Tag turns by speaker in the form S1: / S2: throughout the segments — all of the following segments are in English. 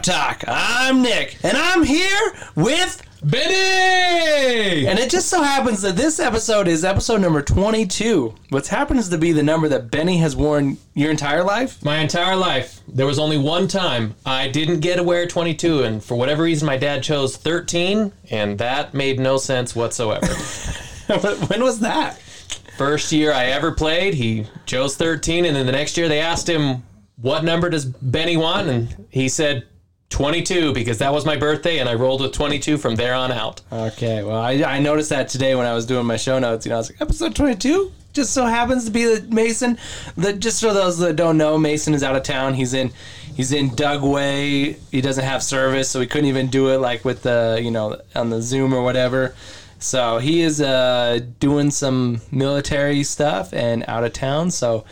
S1: Talk. I'm Nick, and I'm here with
S2: Benny!
S1: And it just so happens that this episode is episode number 22, which happens to be the number that Benny has worn your entire life.
S2: My entire life, there was only one time I didn't get to wear 22, and for whatever reason, my dad chose 13, and that made no sense whatsoever.
S1: when was that?
S2: First year I ever played, he chose 13, and then the next year they asked him, What number does Benny want? And he said, 22 because that was my birthday and I rolled with 22 from there on out.
S1: Okay, well, I, I noticed that today when I was doing my show notes. You know, I was like, episode 22 just so happens to be the Mason. The, just for those that don't know, Mason is out of town. He's in he's in Dugway. He doesn't have service, so he couldn't even do it like with the you know on the Zoom or whatever. So he is uh, doing some military stuff and out of town. So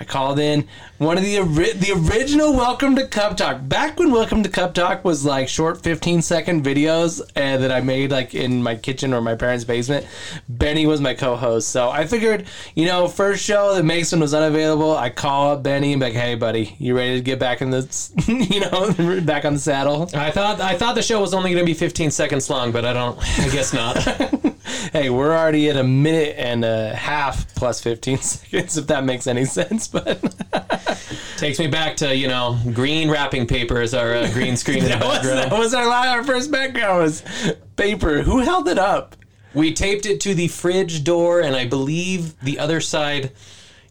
S1: I called in one of the ori- the original Welcome to Cup Talk. Back when Welcome to Cup Talk was like short 15 second videos uh, that I made like in my kitchen or my parents' basement. Benny was my co-host, so I figured, you know, first show that Mason was unavailable, I call up Benny and be like, "Hey, buddy, you ready to get back in the, you know, back on the saddle?"
S2: I thought I thought the show was only going to be 15 seconds long, but I don't. I guess not.
S1: hey, we're already at a minute and a half plus 15 seconds, if that makes any sense. But
S2: Takes me back to you know green wrapping paper as our uh, green screen in the
S1: that was,
S2: background.
S1: that was our, our first background was paper. Who held it up?
S2: We taped it to the fridge door, and I believe the other side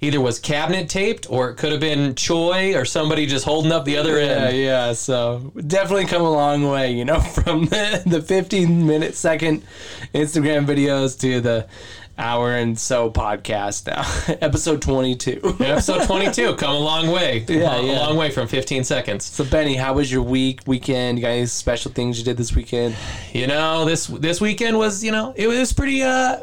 S2: either was cabinet taped or it could have been Choi or somebody just holding up the other
S1: Yeah,
S2: end.
S1: yeah. So definitely come a long way, you know, from the, the 15 minute second Instagram videos to the hour and so podcast now, episode 22.
S2: Episode 22, come a long way.
S1: Yeah,
S2: a,
S1: yeah.
S2: long way from 15 seconds.
S1: So Benny, how was your week, weekend? You got any special things you did this weekend?
S2: You know, this this weekend was, you know, it was pretty uh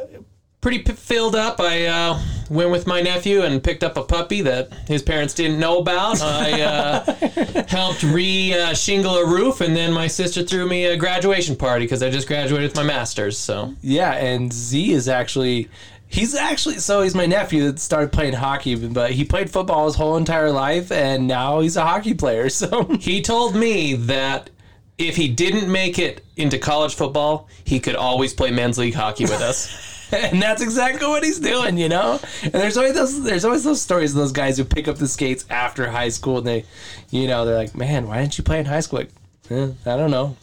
S2: pretty p- filled up. I uh, went with my nephew and picked up a puppy that his parents didn't know about. I uh, helped re uh, shingle a roof, and then my sister threw me a graduation party because I just graduated with my master's. So
S1: Yeah, and Z is actually he's actually so he's my nephew that started playing hockey, but he played football his whole entire life and now he's a hockey player. So
S2: he told me that if he didn't make it into college football, he could always play men's league hockey with us.
S1: and that's exactly what he's doing, you know. And there's always those there's always those stories of those guys who pick up the skates after high school and they, you know, they're like, man, why didn't you play in high school? Like, eh, I don't know.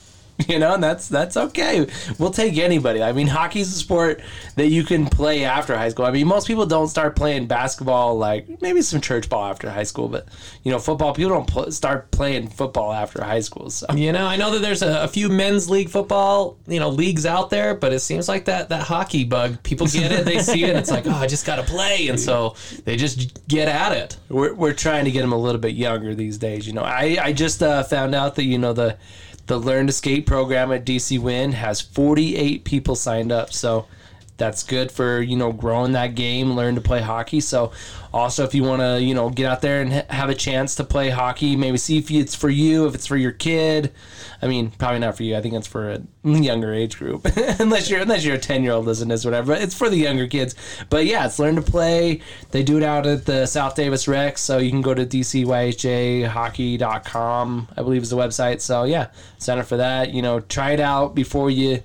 S1: You know, and that's that's okay. We'll take anybody. I mean, hockey's a sport that you can play after high school. I mean, most people don't start playing basketball like maybe some church ball after high school, but you know, football people don't pl- start playing football after high school. So
S2: You know, I know that there's a, a few men's league football, you know, leagues out there, but it seems like that that hockey bug. People get it, they see it, and it's like, oh, I just got to play, and so they just get at it.
S1: we're, we're trying to get them a little bit younger these days. You know, I I just uh, found out that you know the the Learn to Skate program at DC Win has 48 people signed up. So that's good for you know growing that game, learn to play hockey. So also if you want to you know get out there and ha- have a chance to play hockey, maybe see if it's for you, if it's for your kid. I mean, probably not for you. I think it's for a younger age group, unless you're unless you're a 10 year old listening to whatever. But it's for the younger kids. But yeah, it's learn to play. They do it out at the South Davis Rec, so you can go to dcyhjhockey.com, I believe is the website. So yeah, sign up for that. You know, try it out before you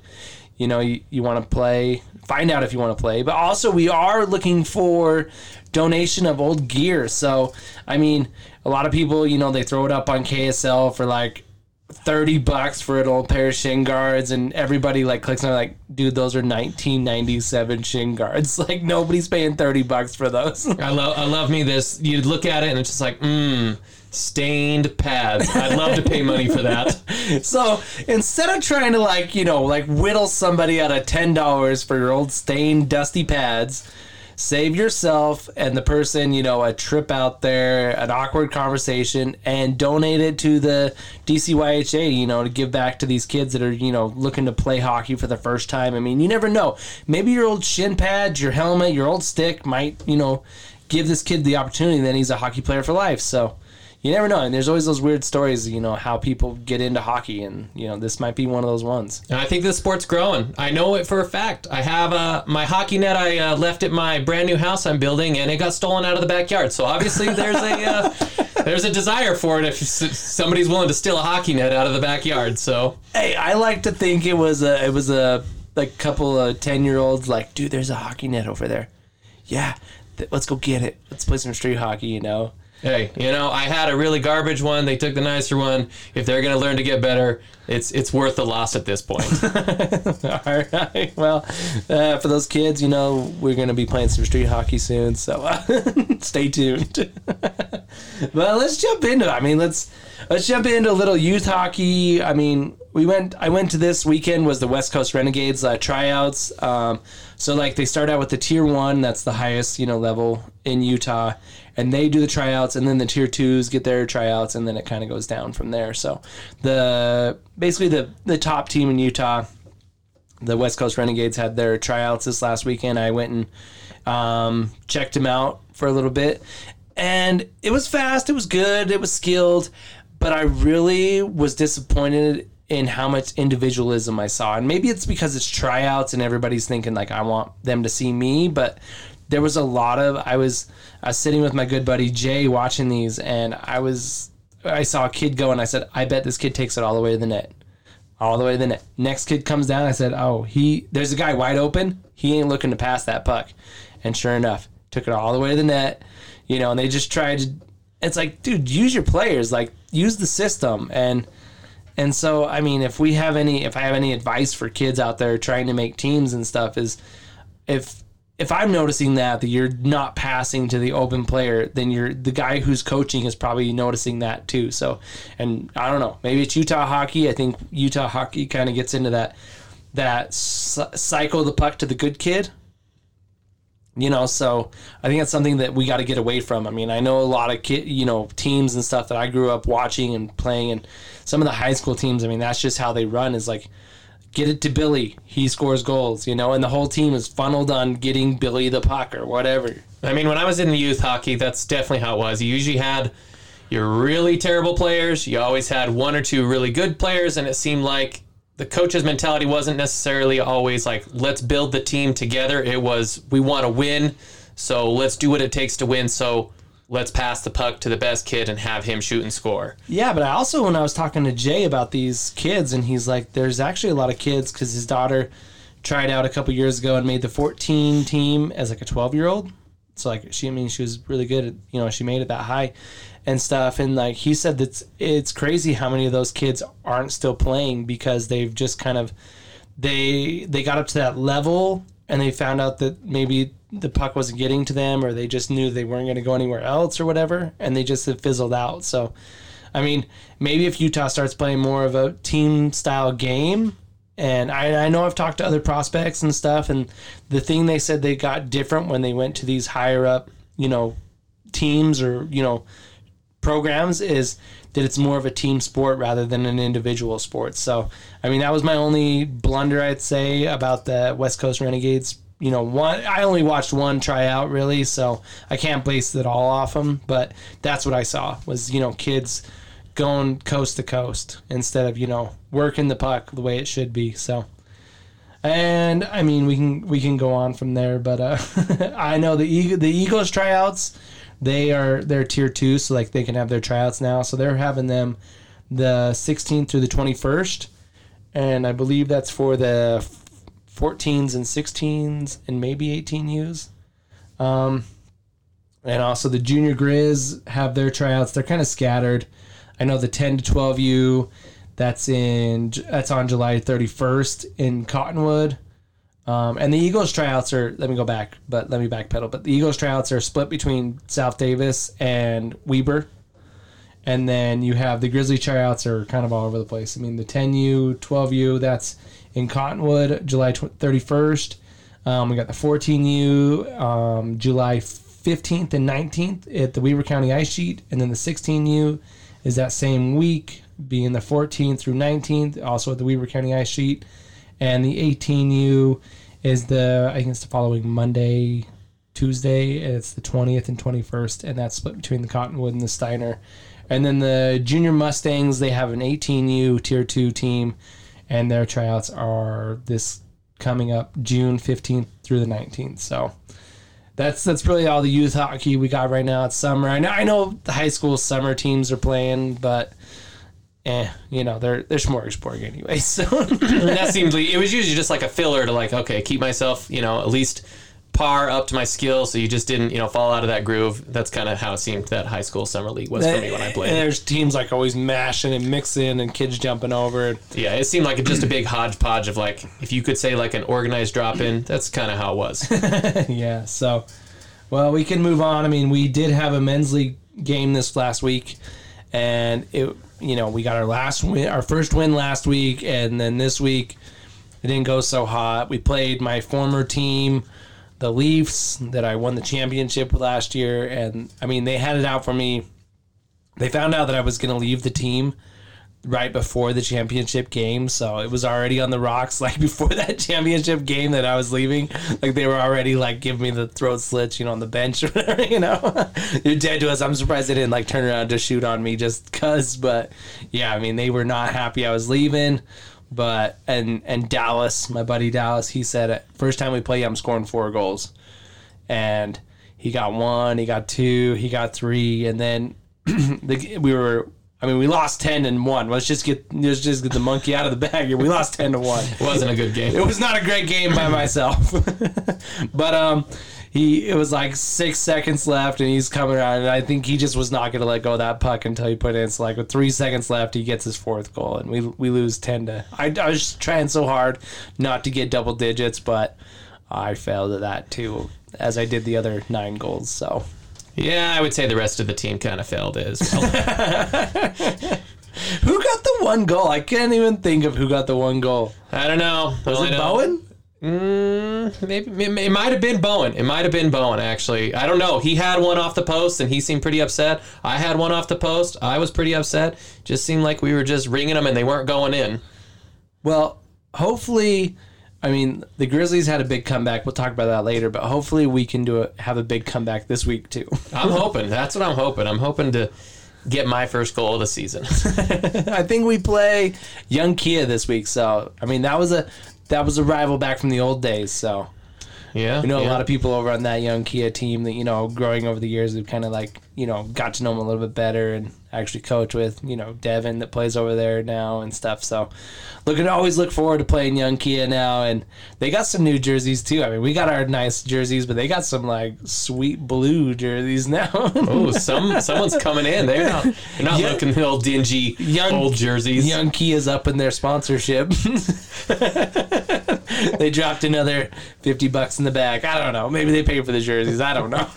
S1: you know you, you want to play find out if you want to play but also we are looking for donation of old gear so i mean a lot of people you know they throw it up on ksl for like 30 bucks for an old pair of shin guards and everybody like clicks on like dude those are 1997 shin guards. Like nobody's paying 30 bucks for those.
S2: I love, I love me this. You look at it, and it's just like, mmm, stained pads. I'd love to pay money for that.
S1: So instead of trying to like you know like whittle somebody out of ten dollars for your old stained dusty pads, save yourself and the person you know a trip out there, an awkward conversation, and donate it to the DCYHA. You know to give back to these kids that are you know looking to play hockey for the first time. I mean you never know. Maybe your old shin pads, your helmet, your old stick might you know give this kid the opportunity. Then he's a hockey player for life. So you never know. And there's always those weird stories, you know, how people get into hockey, and you know, this might be one of those ones.
S2: And I think this sport's growing. I know it for a fact. I have uh, my hockey net I uh, left at my brand new house I'm building, and it got stolen out of the backyard. So obviously there's a uh, there's a desire for it if somebody's willing to steal a hockey net out of the backyard. So
S1: Hey, I like to think it was a it was a like couple of ten year olds like, dude, there's a hockey net over there. Yeah, th- let's go get it. Let's play some street hockey. You know.
S2: Hey, you know, I had a really garbage one. They took the nicer one. If they're gonna learn to get better, it's it's worth the loss at this point.
S1: All right. Well, uh, for those kids, you know, we're going to be playing some street hockey soon, so uh, stay tuned. well, let's jump into. I mean, let's let's jump into a little youth hockey. I mean, we went. I went to this weekend was the West Coast Renegades uh, tryouts. Um, so like they start out with the tier one, that's the highest you know level in Utah, and they do the tryouts, and then the tier twos get their tryouts, and then it kind of goes down from there. So the basically the the top team in Utah the West Coast Renegades had their tryouts this last weekend. I went and um, checked them out for a little bit, and it was fast. It was good. It was skilled, but I really was disappointed in how much individualism I saw. And maybe it's because it's tryouts and everybody's thinking like I want them to see me, but there was a lot of I was I was sitting with my good buddy Jay watching these, and I was I saw a kid go and I said, I bet this kid takes it all the way to the net all the way to the net. Next kid comes down. I said, "Oh, he there's a guy wide open. He ain't looking to pass that puck." And sure enough, took it all the way to the net. You know, and they just tried to. It's like, dude, use your players. Like, use the system. And and so, I mean, if we have any, if I have any advice for kids out there trying to make teams and stuff, is if if I'm noticing that that you're not passing to the open player, then you're the guy who's coaching is probably noticing that too. So, and I don't know, maybe it's Utah hockey. I think Utah hockey kind of gets into that that cycle the puck to the good kid. You know, so I think that's something that we got to get away from. I mean, I know a lot of kid, you know, teams and stuff that I grew up watching and playing, and some of the high school teams. I mean, that's just how they run. Is like get it to Billy. He scores goals, you know, and the whole team is funneled on getting Billy the puck or whatever.
S2: I mean, when I was in youth hockey, that's definitely how it was. You usually had your really terrible players. You always had one or two really good players, and it seemed like the coach's mentality wasn't necessarily always like, let's build the team together. It was, we want to win, so let's do what it takes to win. So let's pass the puck to the best kid and have him shoot and score.
S1: Yeah, but I also when I was talking to Jay about these kids, and he's like, "There's actually a lot of kids because his daughter tried out a couple years ago and made the 14 team as like a 12 year old. So like she, I mean, she was really good. At, you know, she made it that high and stuff. And like he said, that's it's crazy how many of those kids aren't still playing because they've just kind of they they got up to that level and they found out that maybe the puck wasn't getting to them or they just knew they weren't going to go anywhere else or whatever and they just fizzled out so i mean maybe if utah starts playing more of a team style game and I, I know i've talked to other prospects and stuff and the thing they said they got different when they went to these higher up you know teams or you know programs is that it's more of a team sport rather than an individual sport. So, I mean, that was my only blunder I'd say about the West Coast Renegades. You know, one I only watched one tryout really, so I can't base it all off them. But that's what I saw was you know kids going coast to coast instead of you know working the puck the way it should be. So. And I mean, we can we can go on from there, but uh, I know the the Eagles tryouts they are they're tier two, so like they can have their tryouts now. So they're having them the 16th through the 21st, and I believe that's for the 14s and 16s and maybe 18Us. Um, and also the junior Grizz have their tryouts. They're kind of scattered. I know the 10 to 12U, that's in that's on July 31st in Cottonwood. Um, and the Eagles tryouts are, let me go back, but let me backpedal. But the Eagles tryouts are split between South Davis and Weber. And then you have the Grizzly tryouts are kind of all over the place. I mean, the 10U, 12U, that's in Cottonwood, July 31st. Um, we got the 14U, um, July 15th and 19th at the Weber County Ice Sheet. And then the 16U is that same week, being the 14th through 19th, also at the Weber County Ice Sheet and the 18U is the I think it's the following Monday, Tuesday. It's the 20th and 21st, and that's split between the Cottonwood and the Steiner. And then the Junior Mustangs, they have an 18U Tier Two team, and their tryouts are this coming up June 15th through the 19th. So that's that's really all the youth hockey we got right now. It's summer. I know I know the high school summer teams are playing, but eh, you know they're they're smorgasbord anyway. So
S2: that seemed like- it was usually just like a filler to like okay keep myself you know at least par up to my skill so you just didn't you know fall out of that groove that's kind of how it seemed that high school summer league was for me when i played.
S1: And there's teams like always mashing and mixing and kids jumping over.
S2: yeah it seemed like just a big hodgepodge of like if you could say like an organized drop-in that's kind of how it was
S1: yeah. So, well, we can move on. I mean, we did have a men's league game this last week, and it, you know, we got our last win, our first win last week, and then this week it didn't go so hot. We played my former team, the Leafs, that I won the championship with last year, and I mean, they had it out for me. They found out that I was going to leave the team right before the championship game, so it was already on the rocks. Like before that championship game that I was leaving, like they were already like giving me the throat slits, you know, on the bench or whatever. You know, you're dead to us. I'm surprised they didn't like turn around to shoot on me just cause. But yeah, I mean, they were not happy I was leaving. But and and Dallas, my buddy Dallas, he said first time we play, I'm scoring four goals, and he got one, he got two, he got three, and then the, we were. I mean, we lost ten and one. Let's just get let's just get the monkey out of the bag here. We lost ten to one.
S2: it wasn't a good game
S1: It was not a great game by myself, but um, he it was like six seconds left, and he's coming around, and I think he just was not going to let go of that puck until he put it in. So like with three seconds left, he gets his fourth goal, and we we lose ten to. I, I was trying so hard not to get double digits, but I failed at that too, as I did the other nine goals. So.
S2: yeah i would say the rest of the team kind of failed as well
S1: Who got the one goal? I can't even think of who got the one goal.
S2: i don't know
S1: Was it Bowen?
S2: Mm, maybe it, might have been Bowen. It might have been Bowen actually. I don't know. He had one off the post and he seemed pretty upset. I had one off the post. I was pretty upset. Just seemed like we were just ringing them and they weren't going in.
S1: Well, hopefully, I mean the Grizzlies had a big comeback. We'll talk about that later, but hopefully we can do a, have a big comeback this week too.
S2: I'm hoping. That's what I'm hoping. I'm hoping to get my first goal of the season.
S1: I think we play Young Kia this week, so I mean that was a that was a rival back from the old days. So
S2: yeah.
S1: we know
S2: yeah.
S1: a lot of people over on that Young Kia team that you know growing over the years we've kind of like you know got to know him a little bit better and actually coach with you know Devin that plays over there now and stuff. So looking always look forward to playing Young Kia now, and they got some new jerseys too. I mean we got our nice jerseys, but they got some like sweet blue jerseys now.
S2: Oh, some someone's coming in. They're not. They're not
S1: Yeah.
S2: looking the old dingy
S1: Young-
S2: old jerseys.
S1: Young Kia's up in their sponsorship. they dropped another 50 bucks in the back. I don't know. Maybe they paid for the jerseys. I don't know.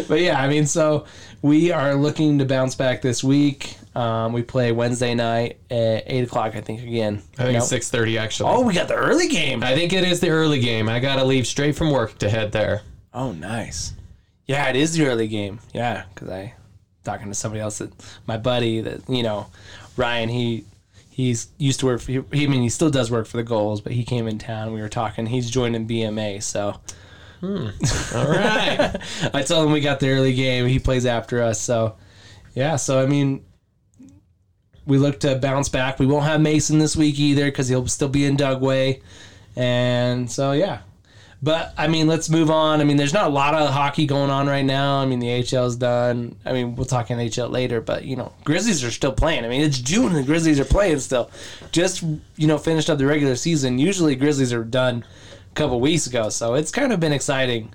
S1: but yeah, I mean, so we are looking to bounce back this week. Um, we play Wednesday night at 8 o'clock, I think, again.
S2: I think
S1: Nope.
S2: six thirty actually.
S1: Oh, we got the early game.
S2: I think it is the early game. I gotta leave straight from work to head there.
S1: Oh, nice. Yeah, it is the early game. Yeah, because I talking to somebody else that my buddy that you know, Ryan. He he's used to work. For, he, I mean, he still does work for the goals, but he came in town. We were talking. He's joining BMA, so Hmm.
S2: All right.
S1: I told him we got the early game. He plays after us, so yeah. So I mean. We look to bounce back. We won't have Mason this week either because he'll still be in Dugway, and so yeah, but I mean, let's move on. I mean, there's not a lot of hockey going on right now. I mean, the AHL's done. I mean, we'll talk in NHL later, but you know, Grizzlies are still playing. I mean, it's June and the Grizzlies are playing still. Just you know, finished up the regular season. Usually, Grizzlies are done a couple weeks ago, so it's kind of been exciting.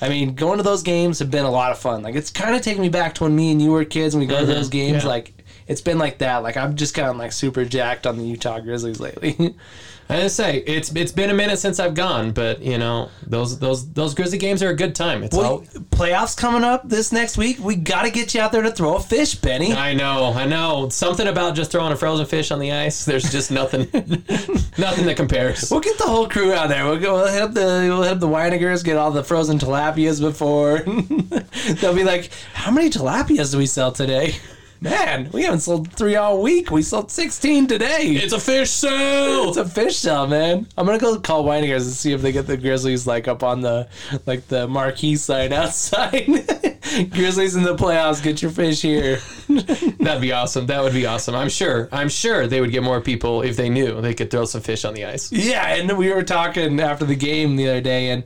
S1: I mean, going to those games have been a lot of fun. Like, it's kind of taking me back to when me and you were kids and we go to mm-hmm. those games.
S2: yeah.
S1: Like, it's been like that. Like, I'm just kind of like super jacked on the Utah Grizzlies lately.
S2: I say it's it's been a minute since I've gone, but you know those those those Grizzly games are a good time. It's all.
S1: Well, playoffs coming up this next week. We got to get you out there to throw a fish, Benny.
S2: I know, I know. Something about just throwing a frozen fish on the ice. There's just nothing, nothing that compares.
S1: We'll get the whole crew out there. We'll go. We'll hit the. We'll hit the Winegars. Get all the frozen tilapias before. They'll be like, "How many tilapias do we sell today?" Man, we haven't sold three all week. We sold sixteen today.
S2: It's a fish sale.
S1: It's a fish sale, man. I'm gonna go call Winegars and see if they get the Grizzlies like up on the like the marquee sign outside. Grizzlies in the playoffs. Get your fish here.
S2: That'd be awesome. That would be awesome. I'm sure. I'm sure they would get more people if they knew they could throw some fish on the ice.
S1: Yeah, and we were talking after the game the other day, and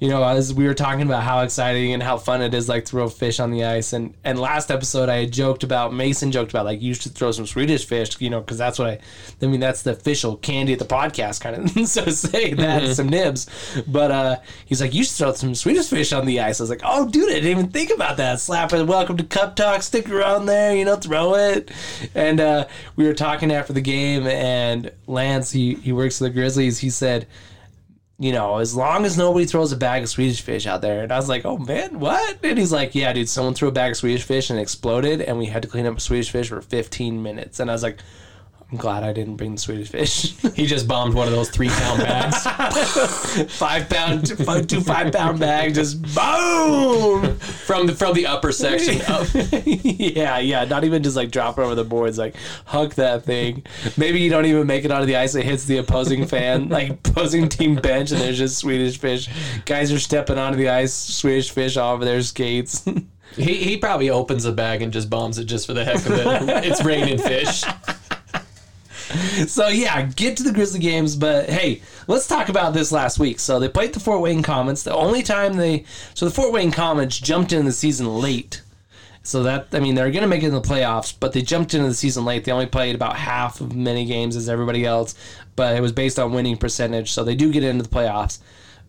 S1: you know, as we were talking about how exciting and how fun it is, like throw fish on the ice. And and last episode, I had joked about Mason joked about like you should throw some Swedish fish, you know, because that's what I, I mean, that's the official candy at the podcast kind of. so to say that some nibs, but uh, he's like, you should throw some Swedish fish on the ice. I was like, oh, dude, I didn't even think about that. Slap it. Welcome to Cup Talk. Stick around there, you know, throw it. And uh, we were talking after the game, and Lance, he he works for the Grizzlies. He said you know, as long as nobody throws a bag of Swedish fish out there. And I was like, oh man, what? And he's like, yeah, dude, someone threw a bag of Swedish fish and exploded, and we had to clean up Swedish fish for 15 minutes. And I was like, I'm glad I didn't bring the Swedish fish.
S2: He just bombed one of those three pound bags.
S1: five pound, two, two five pound bag, just boom
S2: from the from the upper section up.
S1: yeah, yeah. Not even just like drop it over the boards, like hug that thing. Maybe you don't even make it onto the ice. It hits the opposing fan, like opposing team bench, and there's just Swedish fish. Guys are stepping onto the ice, Swedish fish all over their skates.
S2: He, he probably opens the bag and just bombs it just for the heck of it. It's raining fish.
S1: so yeah, get to the Grizzly games, but hey, let's talk about this last week. So they played the Fort Wayne Komets. The only time they so the Fort Wayne Komets jumped into the season late. So that I mean they're gonna make it in the playoffs, but they jumped into the season late. They only played about half of many games as everybody else, but it was based on winning percentage. So they do get into the playoffs.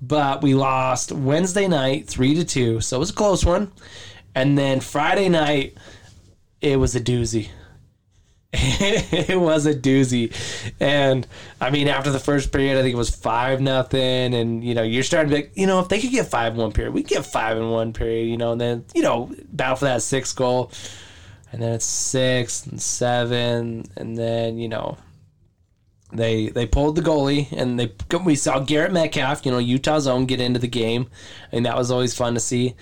S1: But we lost Wednesday night three to two, so it was a close one. And then Friday night, it was a doozy. it was a doozy. And I mean, after the first period, I think it was five nothing. And you know, you're starting to be like, you know, if they could get five in one period, we get five in one period. You know, and then you know, battle for that sixth goal, and then it's six and seven, and then you know. They they pulled the goalie and they we saw Garrett Metcalf, you know Utah's own, get into the game, and that was always fun to see.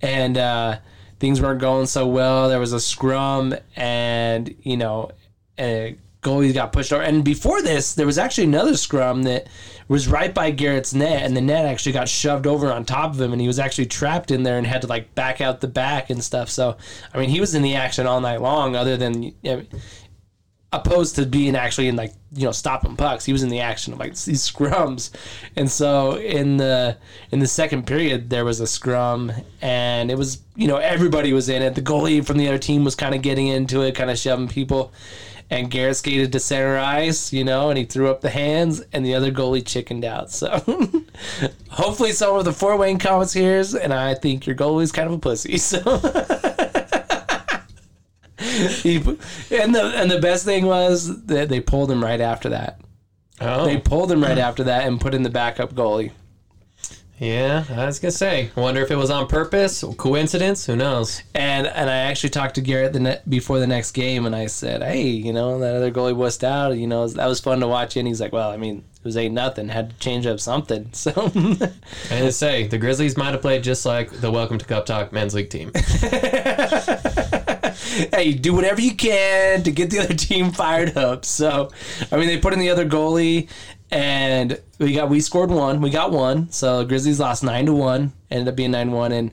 S1: And uh, things weren't going so well. There was a scrum, and you know, a goalie got pushed over. And before this, there was actually another scrum that was right by Garrett's net, and the net actually got shoved over on top of him, and he was actually trapped in there and had to like back out the back and stuff. So, I mean, he was in the action all night long. Other than opposed to being actually in like you know stopping pucks he was in the action of like these scrums and so in the in the second period there was a scrum and it was you know everybody was in it the goalie from the other team was kind of getting into it kind of shoving people and Garrett skated to center ice, you know, and he threw up the hands, and the other goalie chickened out. So hopefully, some of the Fort Wayne Komets hears, and I think your goalie's kind of a pussy. So he, and the and the best thing was that they pulled him right after that.
S2: Oh,
S1: They pulled him right after that and put in the backup goalie.
S2: yeah. I was gonna say. Wonder if it was on purpose, coincidence. Who knows?
S1: And and I actually talked to Garrett the ne- before the next game, and I said, "Hey, you know that other goalie wussed out. You know that was fun to watch." And he's like, "Well, I mean, it was eight nothing. Had to change up something." So
S2: I to say the Grizzlies might have played just like the Welcome to Cup Talk men's league team.
S1: hey, do whatever you can to get the other team fired up. So, I mean, they put in the other goalie, and we got we scored one. We got one. So Grizzlies lost nine to one. Ended up being nine one, and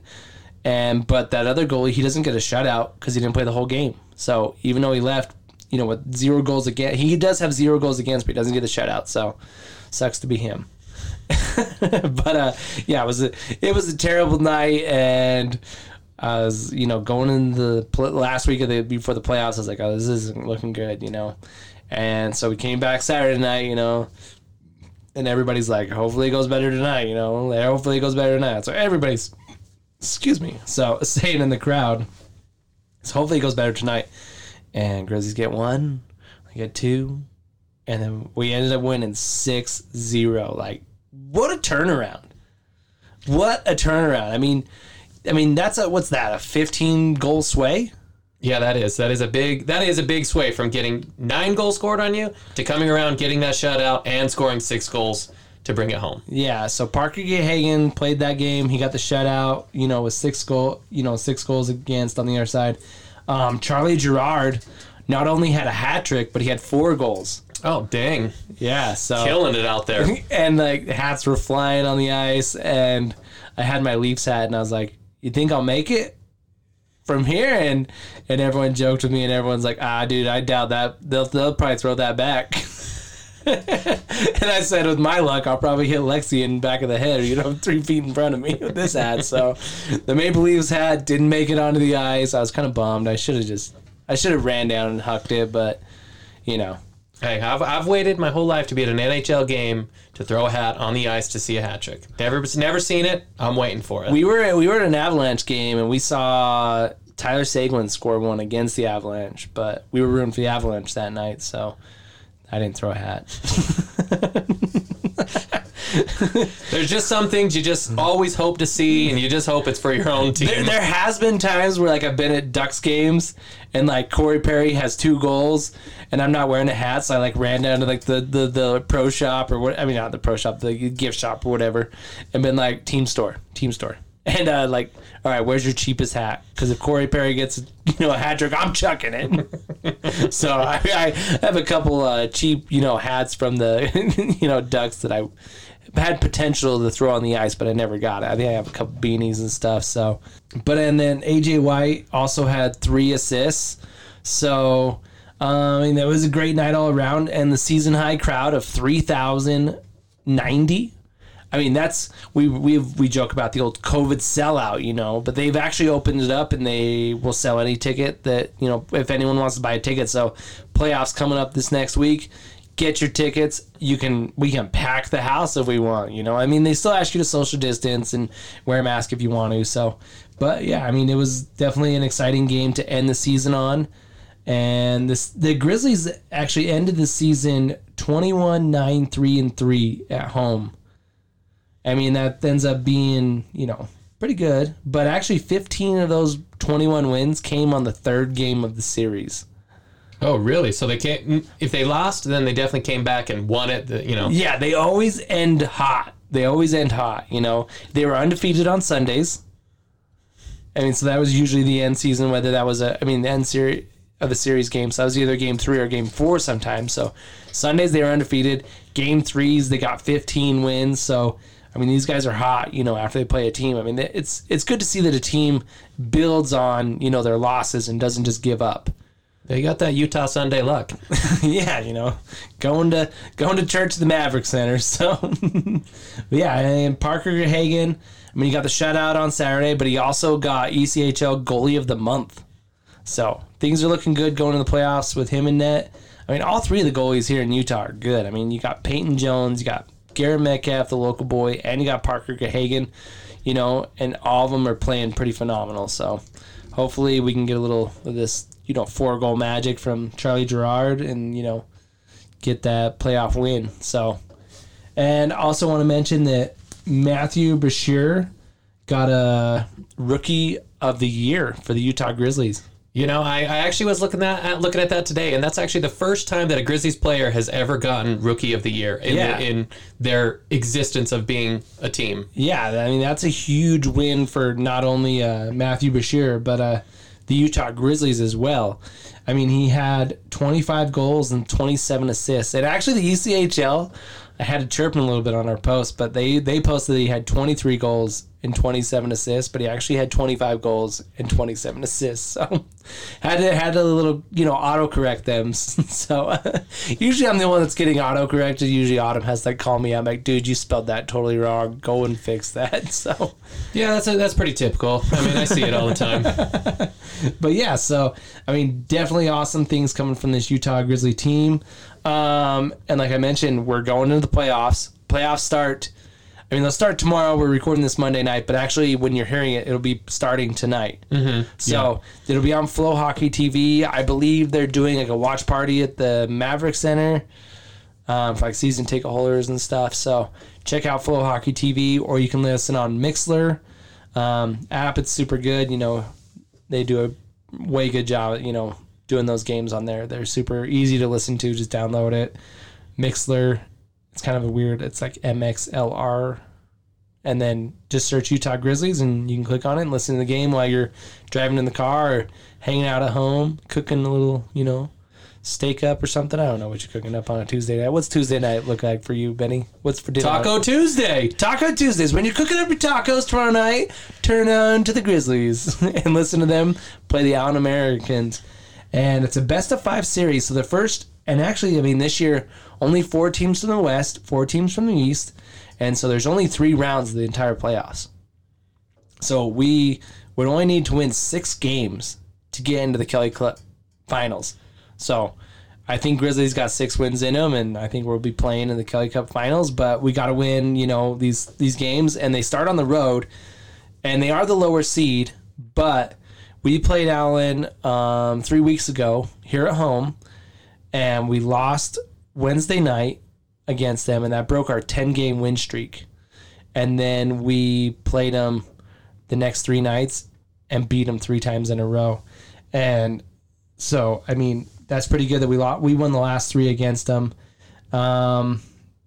S1: and but that other goalie he doesn't get a shutout because he didn't play the whole game. So even though he left, you know, with zero goals against, he does have zero goals against, but he doesn't get a shutout. So sucks to be him. but uh, yeah, it was a, it was a terrible night, and I was you know going in the pl- last week of the before the playoffs. I was like, oh, this isn't looking good, you know. And so we came back Saturday night, you know, and everybody's like, hopefully it goes better tonight, you know. Hopefully it goes better tonight. So everybody's, excuse me, so saying in the crowd, so hopefully it goes better tonight. And Grizzlies get one, we get two, and then we ended up winning 6-0. Like, what a turnaround! What a turnaround! I mean, I mean that's a what's that? A 15 goal sway?
S2: Yeah, that is that is a big that is a big sway from getting nine goals scored on you to coming around, getting that shutout, and scoring six goals to bring it home.
S1: Yeah, so Parker Gahagan played that game. He got the shutout, you know, with six goal, you know, six goals against on the other side. Um, Charlie Gerard not only had a hat trick, but he had four goals.
S2: Oh dang,
S1: Yeah, so
S2: killing it out there.
S1: and like hats were flying on the ice, and I had my Leafs hat, and I was like, "You think I'll make it from here?" And and everyone joked with me, and everyone's like, "Ah, dude, I doubt that. They'll they'll probably throw that back." and I said, with my luck, I'll probably hit Lexi in the back of the head, or you know, three feet in front of me with this hat. So the Maple Leafs hat didn't make it onto the ice. I was kind of bummed. I should have just, I should have ran down and hucked it, but you know,
S2: Hey, I've, I've waited my whole life to be at an NHL game to throw a hat on the ice to see a hat trick. Never never seen it. I'm waiting for it.
S1: we were we were at an Avalanche game and we saw Tyler Seguin score one against the Avalanche, but we were rooting for the Avalanche that night, so I didn't throw a hat.
S2: There's just some things you just always hope to see, and you just hope it's for your own team.
S1: There, there has been times where like I've been at Ducks games and like Corey Perry has two goals and I'm not wearing a hat, so I like ran down to like the, the, the pro shop or what I mean not the pro shop, the gift shop or whatever, and been like team store, team store. And uh, like, all right, where's your cheapest hat? Because if Corey Perry gets you know a hat trick, I'm chucking it. so I, I have a couple uh, cheap you know hats from the you know Ducks that I had potential to throw on the ice, but I never got it. I think I have a couple beanies and stuff. So, but and then AJ White also had three assists. So, um, I mean, that was a great night all around, and the season high crowd of three thousand ninety. I mean, that's we we we joke about the old COVID sellout, you know, but they've actually opened it up and they will sell any ticket that you know if anyone wants to buy a ticket. So, playoffs coming up this next week get your tickets. You can we can pack the house if we want. You know, I mean, they still ask you to social distance and wear a mask if you want to. So, but yeah, I mean, it was definitely an exciting game to end the season on. And this the Grizzlies actually ended the season 21 9 3 and 3 at home. I mean, that ends up being, you know, pretty good, but actually 15 of those 21 wins came on the third game of the series.
S2: Oh, really? So they can't. Mm, if they lost, then they definitely came back and won it. You know.
S1: Yeah, they always end hot. They always end hot. You know, they were undefeated on Sundays. I mean, so that was usually the end season. Whether that was a, I mean, the end series of the series game. So that was either game three or game four sometimes. So Sundays they were undefeated. Game threes they got 15 wins. So I mean, these guys are hot. You know, after they play a team. I mean, it's it's good to see that a team builds on you know their losses and doesn't just give up.
S2: They got that Utah Sunday luck.
S1: yeah, you know, going to going to church at the Maverik Center. So, yeah, and Parker Gahagan. I mean, he got the shutout on Saturday, but he also got ECHL Goalie of the Month. So things are looking good going to the playoffs with him in net. I mean, all three of the goalies here in Utah are good. I mean, you got Peyton Jones, you got Garrett Metcalf, the local boy, and you got Parker Gahagan. You know, and all of them are playing pretty phenomenal. So hopefully we can get a little of this, you know, four goal magic from Charlie Gerard, and you know, get that playoff win. So, and also want to mention that Matthew Boucher got a rookie of the year for the Utah Grizzlies.
S2: You know, I, I actually was looking at, at looking at that today, and that's actually the first time that a Grizzlies player has ever gotten Rookie of the Year in,
S1: Yeah.
S2: the, in their existence of being a team.
S1: Yeah, I mean that's a huge win for not only uh, Matthew Boucher but uh, the Utah Grizzlies as well. I mean, he had 25 goals and 27 assists. And actually, the ECHL, I had to chirp him a little bit on our post, but they they posted that he had 23 goals and 27 assists, but he actually had 25 goals and 27 assists. So had to had to little you know autocorrect them. So usually I'm the one that's getting autocorrected. Usually Autumn has to like call me. I'm like, dude, you spelled that totally wrong. Go and fix that. So.
S2: Yeah, that's a, that's pretty typical. I mean, I see it all the time.
S1: but yeah, so I mean, definitely awesome things coming from this Utah Grizzly team. Um, and like I mentioned, we're going into the playoffs. Playoffs start. I mean, they'll start tomorrow. We're recording this Monday night, but actually, when you're hearing it, it'll be starting tonight. Mm-hmm. So it'll be on Flow Hockey TV. I believe they're doing like a watch party at the Maverik Center um, for like season ticket holders and stuff. So check out Flow Hockey TV, or you can listen on Mixlr um, app. It's super good. You know, they do a way good job. You know, doing those games on there. They're super easy to listen to. Just download it. Mixlr. It's kind of a weird. It's like MXLR. And then just search Utah Grizzlies and you can click on it and listen to the game while you're driving in the car or hanging out at home, cooking a little, you know, steak up or something. I don't know what you're cooking up on a Tuesday night. What's Tuesday night look like for you, Benny? What's for dinner?
S2: Taco Tuesday.
S1: Taco Tuesdays. When you're cooking up your tacos tomorrow night, turn on to the Grizzlies and listen to them play the Allen Americans. And it's a best of five series. So the first, and actually, I mean, this year only four teams from the West, four teams from the East, and so there's only three rounds of the entire playoffs. So we would only need to win six games to get into the Kelly Cup finals. So I think Grizzlies got six wins in them, and I think we'll be playing in the Kelly Cup finals. But we got to win, you know, these these games, and they start on the road, and they are the lower seed. But we played Allen um, three weeks ago here at home, and we lost Wednesday night against them, and that broke our ten game win streak. And then we played them the next three nights and beat them three times in a row. And so, I mean, that's pretty good that we lost. We won the last three against them. Um,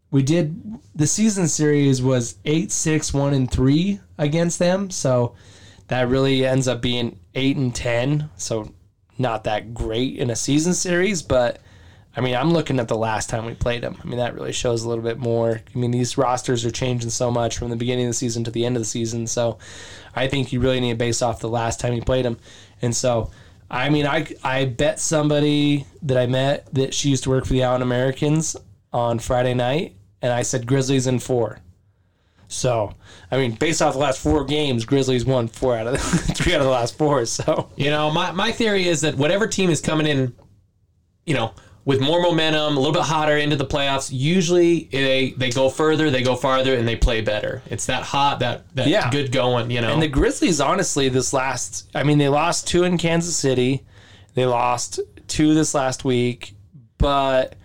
S1: we did the season series was eight, six, one, and three against them. So that really ends up being eight and ten. So not that great in a season series, but I mean, I'm looking at the last time we played them. I mean, that really shows a little bit more. I mean, these rosters are changing so much from the beginning of the season to the end of the season. So I think you really need to base off the last time you played them. And so, I mean, I, I bet somebody that I met that she used to work for the Allen Americans on Friday night, and I said Grizzlies in four. So, I mean, based off the last four games, Grizzlies won four out of the, three out of the last four. So,
S2: You know, my, my theory is that whatever team is coming in, you know, with more momentum, a little bit hotter into the playoffs, usually they they go further, they go farther, and they play better. It's that hot, that that
S1: Yeah.
S2: good going, you know.
S1: And the Grizzlies, honestly, this last, I mean, they lost two in Kansas City. They lost two this last week. But,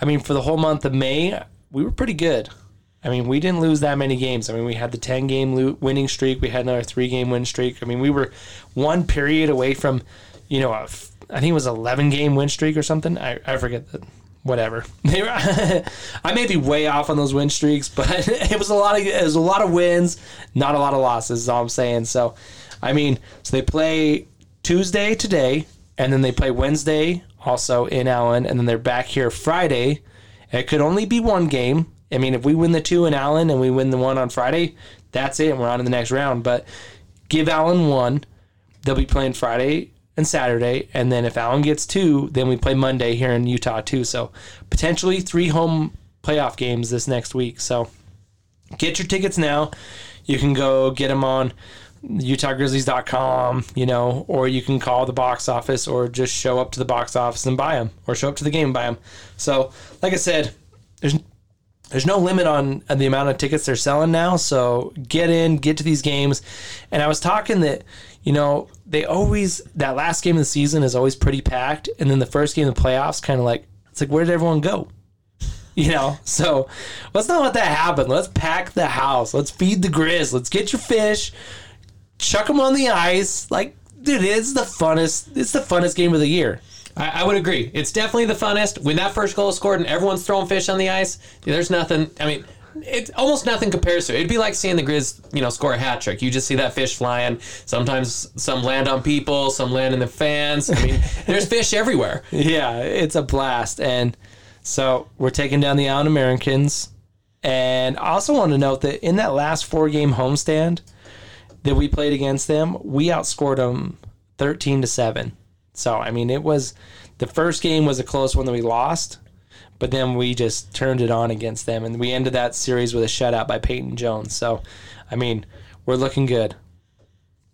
S1: I mean, for the whole month of May, we were pretty good. I mean, we didn't lose that many games. I mean, we had the 10 game winning streak. We had another three game win streak. I mean, we were one period away from, you know, a I think it was 11 game win streak or something. I, I forget that. Whatever. I may be way off on those win streaks, but it was a lot of it was a lot of wins, not a lot of losses. Is all I'm saying. So, I mean, so they play Tuesday today, and then they play Wednesday also in Allen, and then they're back here Friday. It could only be one game. I mean, if we win the two in Allen and we win the one on Friday, that's it, and we're on to the next round. But give Allen one, they'll be playing Friday and Saturday, and then if Allen gets two, then we play Monday here in Utah too. So potentially three home playoff games this next week. So get your tickets now. You can go get them on utahgrizzlies.com, you know, or you can call the box office or just show up to the box office and buy them or show up to the game and buy them. So, like I said, there's there's no limit on the amount of tickets they're selling now. So get in, get to these games. And I was talking that, you know, they always, that last game of the season is always pretty packed. And then the first game of the playoffs, kind of like, it's like, where did everyone go? You know, so let's not let that happen. Let's pack the house. Let's feed the Grizz. Let's get your fish, chuck them on the ice. Like, dude, it's the funnest. It's the funnest game of the year.
S2: I, I would agree. It's definitely the funnest. When that first goal is scored and everyone's throwing fish on the ice, there's nothing. I mean, it's almost nothing compares to it. It'd be like seeing the Grizz, you know, score a hat trick. You just see that fish flying. Sometimes some land on people, some land in the fans. I mean, there's fish everywhere.
S1: Yeah, it's a blast. And so we're taking down the Allen Americans. And I also want to note that in that last four game homestand that we played against them, we outscored them 13 to 7. So, I mean, it was the first game was a close one that we lost, but then we just turned it on against them. And we ended that series with a shutout by Peyton Jones. So, I mean, we're looking good.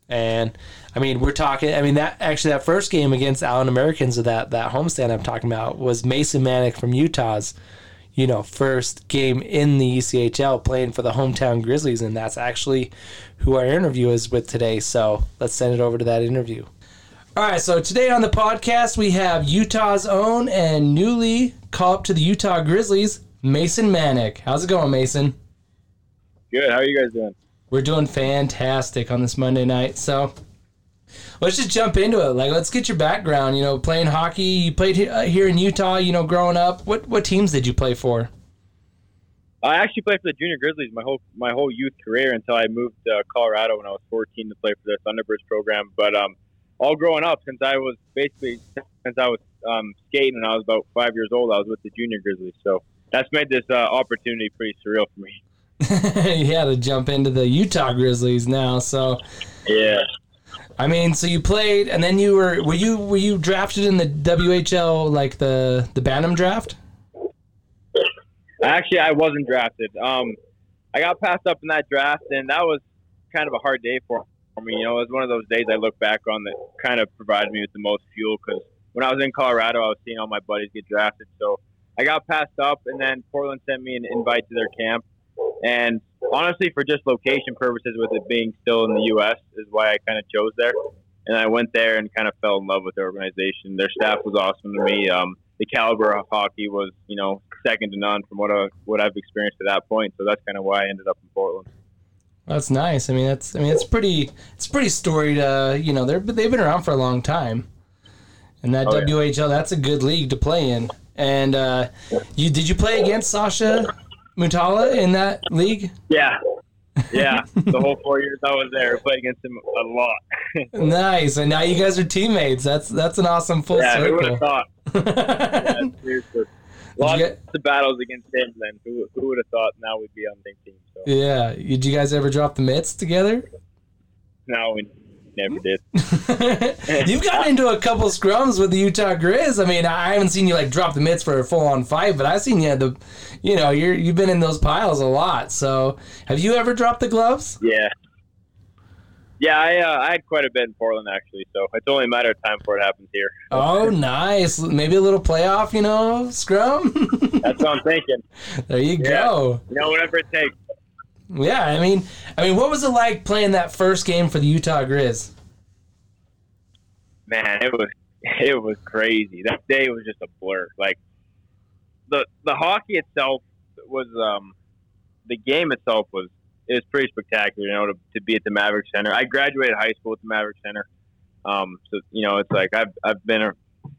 S1: And I mean, we're talking. I mean, that actually that first game against Allen Americans of that that homestand I'm talking about was Mason Manick from Utah's, you know, first game in the ECHL playing for the hometown Grizzlies, and that's actually who our interview is with today. So let's send it over to that interview. All right, so today on the podcast we have Utah's own and newly call up to the Utah Grizzlies, Mason Manick. How's it going, Mason?
S3: Good. How are you guys doing?
S1: We're doing fantastic on this Monday night. So let's just jump into it. Like, let's get your background. You know, playing hockey. You played uh, here in Utah. You know, growing up. What what teams did you play for?
S3: I actually played for the Junior Grizzlies my whole my whole youth career until I moved to Colorado when I was 14 to play for the Thunderbirds program. But um, all growing up, since I was basically since I was um, skating and I was about five years old, I was with the Junior Grizzlies. So that's made this uh, opportunity pretty surreal for me.
S1: you had to jump into the Utah Grizzlies now. So
S3: Yeah.
S1: I mean, so you played, and then you were were you were you drafted in the WHL like the the Bantam draft?
S3: Actually, I wasn't drafted. Um, I got passed up in that draft, and that was kind of a hard day for, for me. You know, it was one of those days I look back on that kind of provided me with the most fuel because when I was in Colorado, I was seeing all my buddies get drafted. So I got passed up, and then Portland sent me an invite to their camp. And honestly, for just location purposes, with it being still in the U.S., is why I kind of chose there. And I went there and kind of fell in love with the organization. Their staff was awesome to me. Um, the caliber of hockey was, you know, second to none from what I, what I've experienced at that point. So that's kind of why I ended up in Portland.
S1: That's nice. I mean, that's I mean, it's pretty it's pretty storied. Uh, you know, they're they've been around for a long time, and that
S3: Oh, yeah.
S1: WHL that's a good league to play in. And uh, you did you play against Sasha Mutala in that league?
S3: Yeah. Yeah. the whole four years I was there, I played against him a lot.
S1: Nice. And now you guys are teammates. That's that's an awesome full
S3: yeah, who would have
S1: circle.
S3: thought? Yeah, seriously. Lots
S1: get-
S3: of battles against him then. Who, who would have thought now we'd be on the same team? So
S1: yeah. Did you guys ever drop the mitts together?
S3: no, we never did.
S1: You've gotten into a couple scrums with the Utah Grizz. I mean, I haven't seen you like drop the mitts for a full on fight, but I've seen you the, you know, you're you've been in those piles a lot. So, have you ever dropped the gloves?
S3: Yeah. Yeah, I, uh, I had quite a bit in Portland actually, so it's only a matter of time before it happens here.
S1: Oh, nice. Maybe a little playoff, you know, scrum.
S3: That's what I'm thinking.
S1: there you
S3: Yeah.
S1: go.
S3: You know, whatever it takes.
S1: Yeah, I mean, I mean, what was it like playing that first game for the Utah Grizz?
S3: man, it was it was crazy. That day was just a blur. Like the the hockey itself was um the game itself was it was pretty spectacular. You know, to, to be at the Maverik Center. I graduated high school at the Maverik Center. Um, so you know, it's like I've I've been a,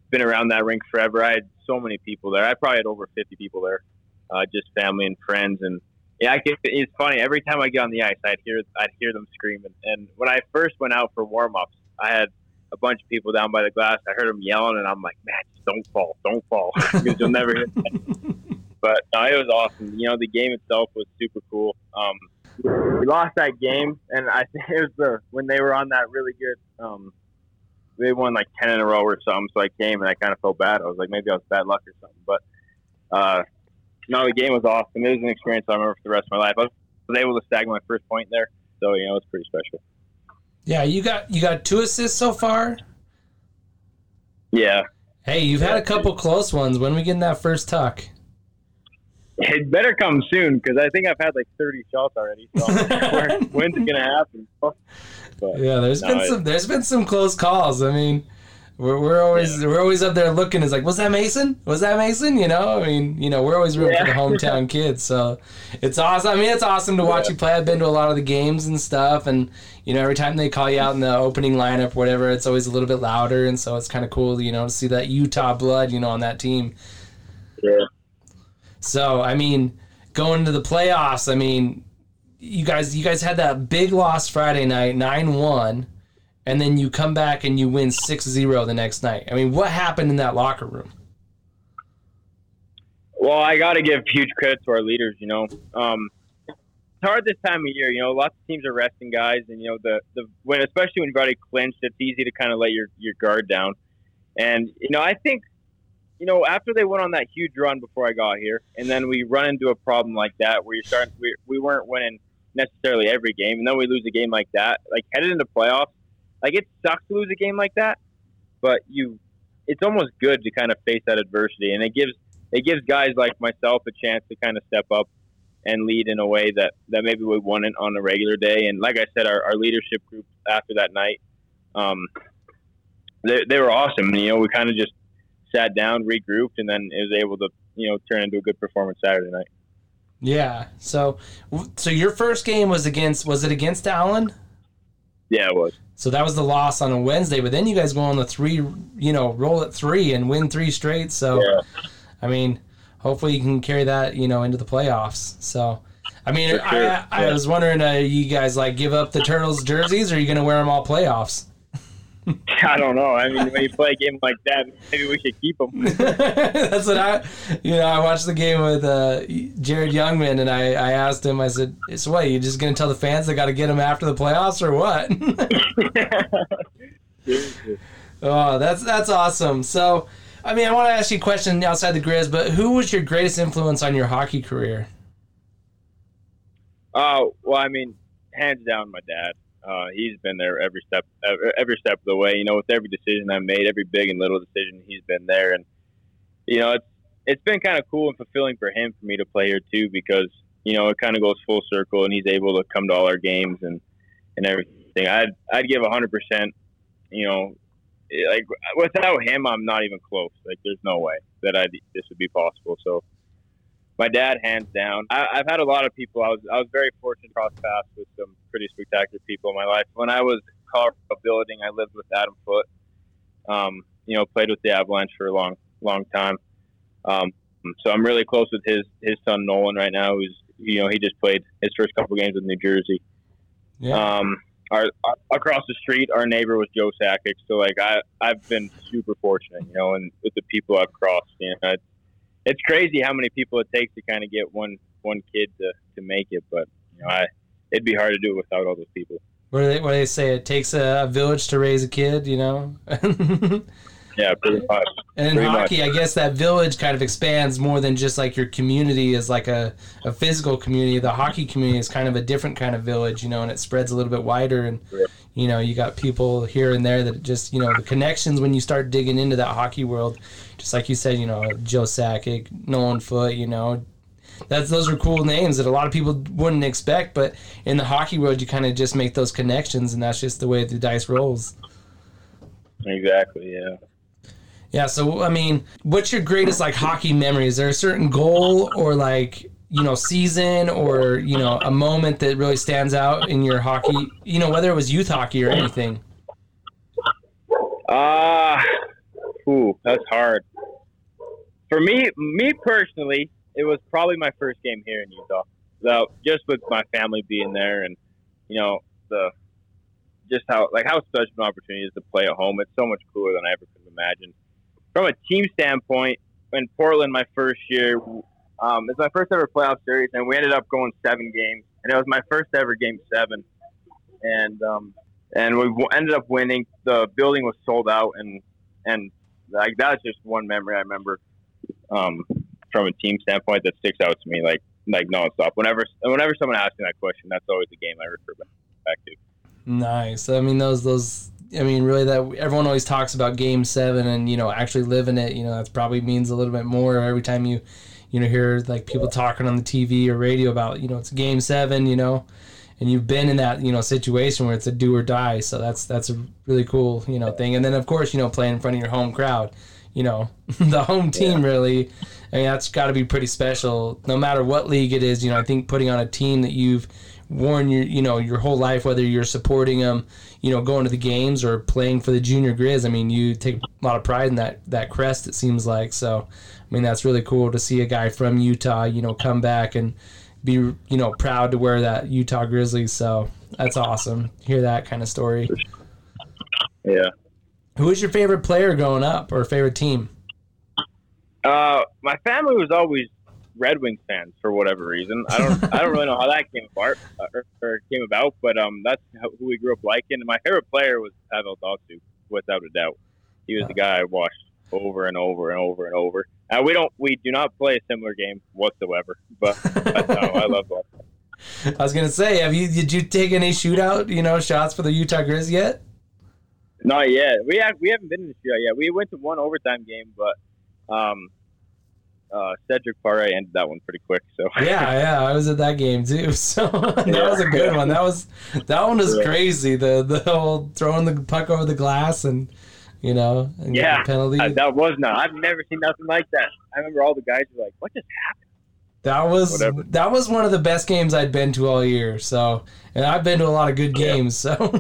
S3: been around that rink forever. I had so many people there. I probably had over fifty people there, uh, just family and friends and. Yeah, I get, it's funny. Every time I get on the ice, I'd hear I'd hear them screaming. And when I first went out for warm ups, I had a bunch of people down by the glass. I heard them yelling, and I'm like, man, just don't fall, don't fall, because you'll never hit. That. But no, it was awesome. You know, the game itself was super cool. Um, we lost that game, and I think it was the when they were on that really good. Um, they won like ten in a row or something. So I came and I kind of felt bad. I was like, maybe I was bad luck or something. But uh, no, the game was awesome. It was an experience I remember for the rest of my life. I was able to snag my first point there, so you know, it was pretty special.
S1: Yeah, you got you got two assists so far.
S3: Yeah,
S1: Hey, you've had a couple close ones. When we getting that first tuck?
S3: It better come soon because I think I've had like 30 shots already. So when's it gonna happen? But
S1: Yeah, there's
S3: No,
S1: been
S3: it-
S1: some there's been some close calls. I mean, we're, we're always we're always up there looking. It's like, was that Mason? Was that Mason? You know, I mean, you know, we're always rooting for the hometown kids. So it's awesome. I mean, it's awesome to watch
S3: Yeah.
S1: you play. I've been to a lot of the games and stuff, and you know, every time they call you out in the opening lineup, whatever, it's always a little bit louder, and so it's kind of cool, you know, to see that Utah blood, you know, on that team.
S3: yeah,
S1: So I mean, going to the playoffs, I mean, you guys you guys had that big loss Friday night, nine one, and then you come back and you win 6-0 the next night. I mean, what happened in that locker room?
S3: Well, I got to give huge credit to our leaders. You know, um, it's hard this time of year. You know, lots of teams are resting guys, and you know the the when especially when you've already clinched, it's easy to kind of let your your guard down. And you know, I think you know after they went on that huge run before I got here, and then we run into a problem like that where you're starting we we weren't winning necessarily every game, and then we lose a game like that, like headed into playoffs. Like it sucks to lose a game like that, but you, it's almost good to kind of face that adversity, and it gives it gives guys like myself a chance to kind of step up and lead in a way that, that maybe we wouldn't on a regular day. And like I said, our, our leadership group after that night, um, they, they were awesome. You know, we kind of just sat down, regrouped, and then it was able to, you know, turn into a good performance Saturday night.
S1: Yeah. So so your first game was against was it against Allen?
S3: Yeah, it was.
S1: So that was the loss on a Wednesday, but then you guys go on the three, you know, roll at three and win three straight. So
S3: Yeah.
S1: I mean, hopefully you can carry that, you know, into the playoffs. So, I mean,
S3: sure,
S1: I, I
S3: yeah.
S1: was wondering, uh, you guys like give up the Turtles jerseys, or are you going to wear them all playoffs?
S3: I don't know. I mean, when you play a game like that, maybe we should keep him.
S1: That's what I, you know, I watched the game with uh, Jared Youngman, and I, I asked him, I said, "So what? You just gonna tell the fans they got to get him after the playoffs, or what?" oh, that's that's awesome. So, I mean, I want to ask you a question outside the Grizz, but who was your greatest influence on your hockey career?
S3: Oh well, I mean, hands down, my dad. Uh, he's been there every step, every step of the way. You know, with every decision I made, every big and little decision, he's been there, and you know, it's it's been kind of cool and fulfilling for him for me to play here too, because you know it kind of goes full circle, and he's able to come to all our games and and everything. I'd I'd give hundred percent. You know, like without him, I'm not even close. Like, there's no way that I this would be possible. So my dad, hands down. I, have had a lot of people. I was I was very fortunate to cross paths with some pretty spectacular people in my life. When I was Colorado building, I lived with Adam Foote. Um, you know, played with the Avalanche for a long long time. Um, so I'm really close with his his son Nolan right now. Who's you know he just played his first couple games with New Jersey. Yeah. Um, our, our, across the street, our neighbor was Joe Sakic. So like I I've been super fortunate, you know, and with the people I've crossed, you know, it's crazy how many people it takes to kind of get one one kid to, to make it. But you know, I it'd be hard to do it without all those people.
S1: What do they what do they say? It takes a, a village to raise a kid. You know.
S3: yeah, pretty much.
S1: And in hockey,
S3: much.
S1: I guess that village kind of expands more than just like your community is like a, a physical community. The hockey community is kind of a different kind of village, you know, and it spreads a little bit wider. And
S3: Yeah.
S1: you know, you got people here and there that just you know the connections when you start digging into that hockey world. Just like you said, you know, Joe Sakic, Nolan Foote, you know, that's those are cool names that a lot of people wouldn't expect. But in the hockey world, you kind of just make those connections, and that's just the way the dice rolls.
S3: Exactly. Yeah.
S1: Yeah. So I mean, what's your greatest like hockey memory? Is there a certain goal or like you know season or you know a moment that really stands out in your hockey? You know, whether it was youth hockey or anything.
S3: Ah, ooh, that's hard. For me, me personally, it was probably my first game here in Utah. So just with my family being there, and you know the just how like how special an opportunity is to play at home. It's so much cooler than I ever could have imagined. From a team standpoint, in Portland, my first year, um, it's my first ever playoff series, and we ended up going seven games, and it was my first ever game seven, and um, and we ended up winning. The building was sold out, and and like that's just one memory I remember um, from a team standpoint that sticks out to me like like nonstop. Whenever whenever someone asks me that question, that's always the game I refer back to.
S1: Nice. I mean, those those. I mean, really, that everyone always talks about Game Seven, and you know, actually living it. You know, that probably means a little bit more every time you, you know, hear like people talking on the TV or radio about you know it's Game Seven. You know, and you've been in that you know situation where it's a do or die. So that's that's a really cool you know thing. And then of course you know playing in front of your home crowd. You know, the home team really. I mean, that's got to be pretty special. No matter what league it is, you know, I think putting on a team that you've worn your you know your whole life whether you're supporting them you know going to the games or playing for the junior grizz i mean you take a lot of pride in that that crest it seems like. So i mean that's really cool to see a guy from utah you know come back and be you know proud to wear that utah grizzlies. So that's awesome hear that kind of story.
S3: Yeah.
S1: who was your favorite player growing up or favorite team?
S3: Uh, my family was always Red Wings fans for whatever reason. I don't I don't really know how that came apart uh, or, or came about, but um, that's how, who we grew up liking. And my favorite player was Pavel Datsyuk, without a doubt. He was the guy I watched over and over and over and over. And we don't we do not play a similar game whatsoever, but that's how I love that.
S1: i was gonna say have you did you take any shootout you know shots for the utah grizz yet
S3: Not yet. We have we haven't been in the shootout yet. We went to one overtime game, but um, uh, Cedric Parra ended that one pretty quick. So
S1: yeah, yeah, I was at that game too. So that was a good one. That was that one was
S3: Yeah.
S1: crazy. The the whole throwing the puck over the glass and you know and getting
S3: Yeah,
S1: penalty.
S3: Uh, that was not. I've never seen nothing like that. I remember all the guys were like, "What just happened?"
S1: That was
S3: Whatever.
S1: that was one of the best games I'd been to all year. So and I've been to a lot of good
S3: Yeah.
S1: games. So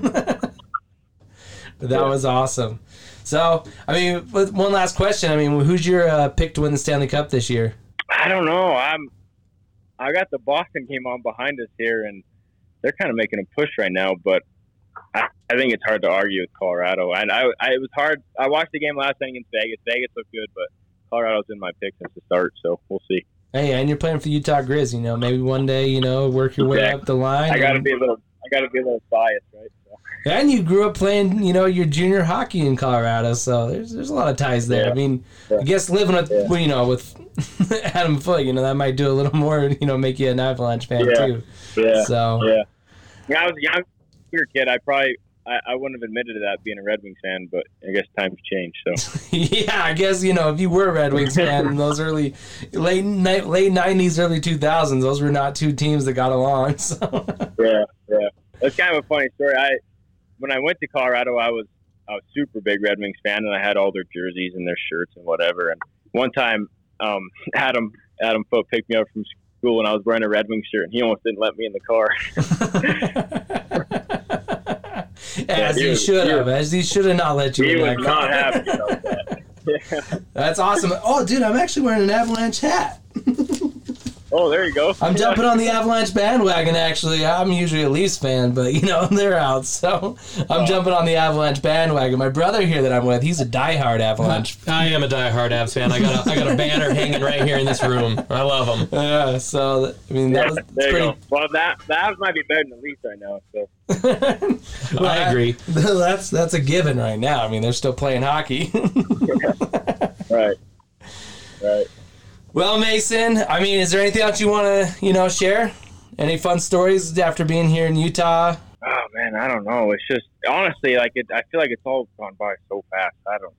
S1: but that
S3: Yeah.
S1: was awesome. So I mean, one last question. I mean, who's your uh, pick to win the Stanley Cup this year?
S3: I don't know. I'm. I got the Boston game on behind us here, and they're kind of making a push right now. But I, I think it's hard to argue with Colorado. And I, I, it was hard. I watched the game last night against Vegas. Vegas looked good, but Colorado's in my pick since the start, so we'll see.
S1: Hey, and you're playing for the Utah Grizz. You know, maybe one day, you know, work your way
S3: Yeah.
S1: up the line.
S3: I got to
S1: and-
S3: be a little. I got to be a little biased, right?
S1: And you grew up playing, you know, your junior hockey in Colorado, so there's there's a lot of ties there.
S3: Yeah.
S1: I mean,
S3: Yeah.
S1: I guess living with,
S3: Yeah.
S1: well, you know, with Adam Foote, you know, that might do a little more, you know, make you an Avalanche fan
S3: Yeah.
S1: too.
S3: yeah,
S1: So
S3: yeah. When I was a younger kid, I probably I, I wouldn't have admitted to that being a Red Wings fan, but I guess times change. So
S1: yeah, I guess you know if you were a Red Wings fan in those early late ni- late nineties, early two thousands, those were not two teams that got along. So
S3: yeah, yeah. That's kind of a funny story. I when I went to Colorado, I was I was super big Red Wings fan, and I had all their jerseys and their shirts and whatever. And one time, um, Adam Adam Foote picked me up from school, and I was wearing a Red Wings shirt, and he almost didn't let me in the car.
S1: as
S3: he
S1: he should have, as he should have not let you
S3: he
S1: in
S3: was
S1: that
S3: not
S1: car.
S3: happy about that. Yeah.
S1: That's awesome. Oh, dude, I'm actually wearing an Avalanche hat.
S3: Oh, there you go.
S1: I'm jumping on the Avalanche bandwagon. Actually, I'm usually a Leafs fan, but you know they're out, so I'm jumping on the Avalanche bandwagon. My brother here that I'm with, he's a diehard Avalanche.
S2: I am a diehard Avs fan. I got a, I got a banner hanging right here in this room. I love them.
S1: Yeah, so I mean that
S3: Yeah,
S1: was
S3: there you
S1: pretty.
S3: go. Well, that that might be better than the Leafs right now. So
S1: Well,
S2: I agree.
S1: That's that's a given right now. I mean, they're still playing hockey.
S3: right, right.
S1: Well, Mason, I mean, is there anything else you want to you know share? Any fun stories after being here in Utah?
S3: Oh man, I don't know. It's just honestly like it. I feel like it's all gone by so fast. I don't,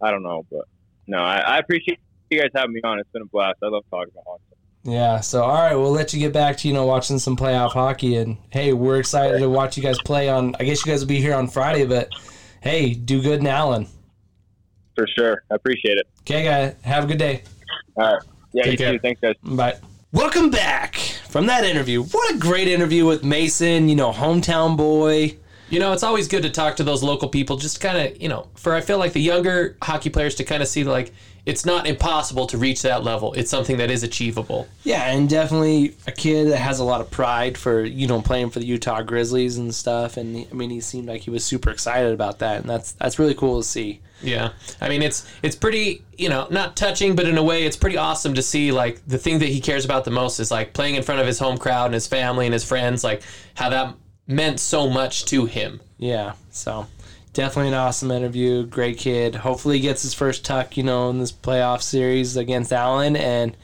S3: I don't know, but no, I, I appreciate you guys having me on. It's been a blast. I love talking about hockey.
S1: Yeah, so all right, we'll let you get back to you know watching some playoff hockey, and hey, we're excited to watch you guys play on. I guess you guys will be here on Friday, but hey, do good in Allen.
S3: For sure, I appreciate it.
S1: Okay, guys, have a good day.
S3: All right, yeah,
S2: Take
S3: you
S2: care.
S3: too. Thanks, guys.
S1: Bye. Welcome back from that interview. What a great interview with Mason. You know, hometown boy.
S2: You know, it's always good to talk to those local people. Just kind of, you know, for I feel like the younger hockey players to kind of see like it's not impossible to reach that level. It's something that is achievable.
S1: Yeah, and definitely a kid that has a lot of pride for you know playing for the Utah Grizzlies and stuff. And I mean, he seemed like he was super excited about that, and that's that's really cool to see.
S2: Yeah, I mean it's it's pretty you know not touching, but in a way it's pretty awesome to see like the thing that he cares about the most is like playing in front of his home crowd and his family and his friends, like how that meant so much to him.
S1: Yeah, so definitely an awesome interview. Great kid. Hopefully, he gets his first tuck, you know, in this playoff series against Allen, and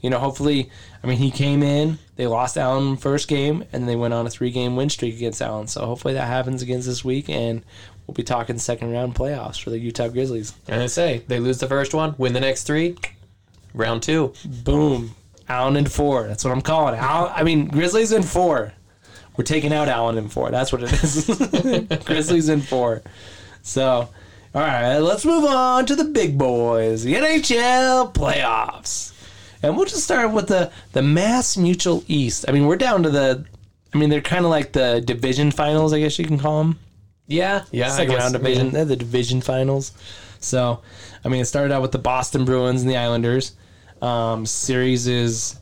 S1: you know, hopefully, I mean, he came in. They lost Allen first game, and they went on a three-game win streak against Allen. So hopefully that happens against this week, and we'll be talking second round playoffs for the Utah Grizzlies.
S2: And I say they lose the first one, win the next three, round two.
S1: Boom, Allen in four. That's what I'm calling it. Al- I mean, Grizzlies in four. We're taking out Allen in four. That's what it is. Grizzlies in four. So, all right, let's move on to the big boys, the NHL playoffs, and we'll just start with the the Mass Mutual East. I mean, we're down to the. I mean, they're kind of like the division finals, I guess you can call them.
S2: Yeah, yeah,
S1: Second round division.
S2: yeah.
S1: They're the division finals. So, I mean, it started out with the Boston Bruins and the Islanders. Um, series is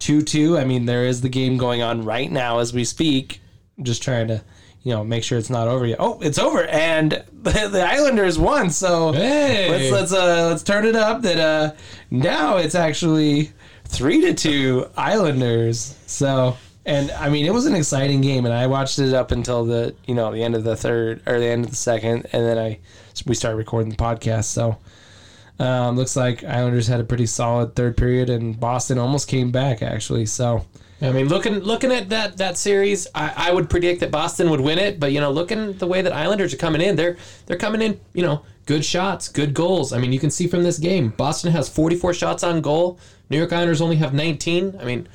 S1: 2 2. I mean, there is the game going on right now as we speak. Just trying to, you know, make sure it's not over yet. Oh, it's over. And the, the Islanders won. So
S2: Hey.
S1: let's let's uh let's turn it up that uh now it's actually 3 to 2 Islanders. So and I mean, it was an exciting game, and I watched it up until the you know the end of the third or the end of the second, and then I we started recording the podcast. So um, looks like Islanders had a pretty solid third period, and Boston almost came back actually. So
S2: I mean, looking looking at that that series, I, I would predict that Boston would win it. But you know, looking at the way that Islanders are coming in, they're they're coming in, you know, good shots, good goals. I mean, you can see from this game, Boston has 44 shots on goal. New York Islanders only have 19. I mean,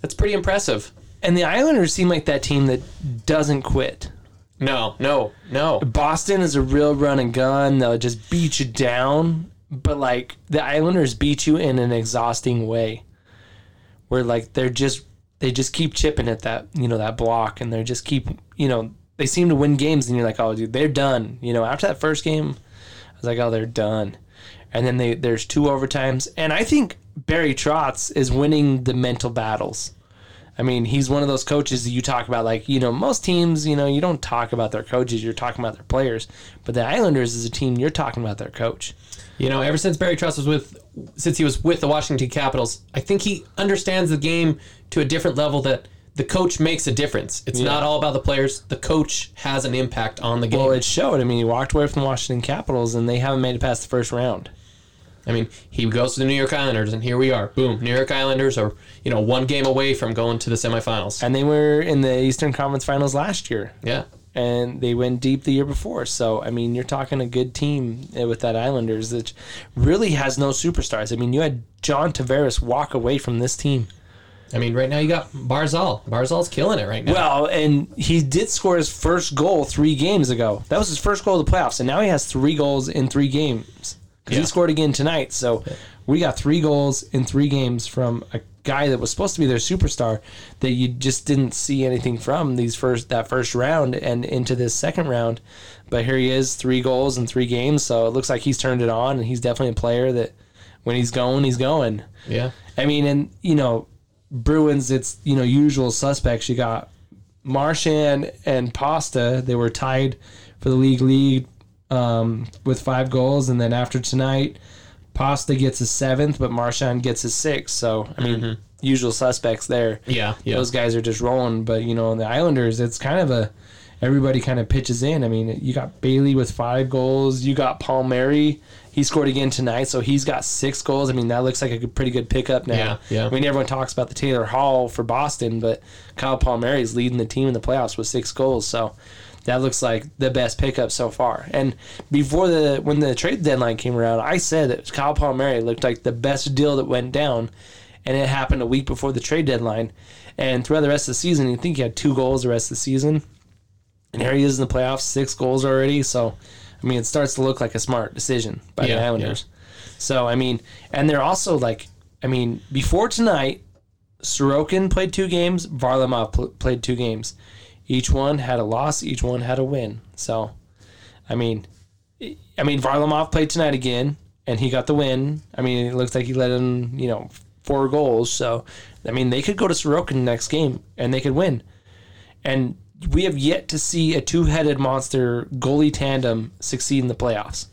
S2: that's pretty impressive.
S1: And the Islanders seem like that team that doesn't quit.
S2: No, no, no.
S1: Boston is a real run and gun. They'll just beat you down, but like the Islanders beat you in an exhausting way, where like they're just they just keep chipping at that you know that block, and they're just keep you know they seem to win games, and you're like, oh dude, they're done. You know, after that first game, I was like, oh, they're done. And then they there's two overtimes, and I think Barry Trotz is winning the mental battles. I mean, he's one of those coaches that you talk about. Like, you know, most teams, you know, you don't talk about their coaches, you're talking about their players. But the Islanders is a team, you're talking about their coach.
S2: You know, ever since Barry Trotz was with, since he was with the Washington Capitals, I think he understands the game to a different level that the coach makes a difference. It's not all about the players. The coach has an impact on the game.
S1: Well, it showed. I mean, he walked away from the Washington Capitals, and they haven't made it past the first round.
S2: I mean, he goes to the New York Islanders, and here we are. Boom, New York Islanders are you know one game away from going to the semifinals.
S1: And they were in the Eastern Conference Finals last year.
S2: Yeah,
S1: and they went deep the year before. So I mean, you're talking a good team eh, with that Islanders that really has no superstars. I mean, you had John Tavares walk away from this team.
S2: I mean, right now you got Barzal. Barzal's killing it right now.
S1: Well, and he did score his first goal three games ago. That was his first goal of the playoffs, and now he has three goals in three games. Because
S2: Yeah.
S1: he scored again tonight. So we got three goals in three games from a guy that was supposed to be their superstar that you just didn't see anything from these first that first round and into this second round. But here he is, three goals in three games. So it looks like he's turned it on, and he's definitely a player that when he's going, he's going.
S2: yeah,
S1: I mean, and you know, Bruins, it's you know usual suspects. You got Marchand and Pasta. They were tied for the league lead um, with five goals, and then after tonight, Pasta gets his seventh, but Marchand gets his sixth. So I mean, usual suspects there.
S2: yeah, yeah.
S1: Those guys are just rolling. But you know, in the Islanders, it's kind of a everybody kind of pitches in. I mean, you got Bailey with five goals. You got Palmieri. He scored again tonight, so he's got six goals. I mean, that looks like a pretty good pickup now.
S2: Yeah, yeah.
S1: I mean, everyone talks about the Taylor Hall for Boston, but Kyle Palmieri is leading the team in the playoffs with six goals. So that looks like the best pickup so far. And before the when the trade deadline came around, I said that Kyle Palmieri looked like the best deal that went down, and it happened a week before the trade deadline. And throughout the rest of the season, you think he had two goals the rest of the season, and here he is in the playoffs, six goals already. So, I mean, it starts to look like a smart decision by the
S2: Yeah,
S1: Islanders. So, I mean, and they're also like, I mean, before tonight, Sorokin played two games, Varlamov pl- played two games. Each one had a loss, each one had a win. So, I mean, I mean, Varlamov played tonight again, and he got the win. I mean, it looks like he let in, you know, four goals. So, I mean, they could go to Sorokin next game and they could win. And we have yet to see a two-headed monster goalie tandem succeed in the playoffs.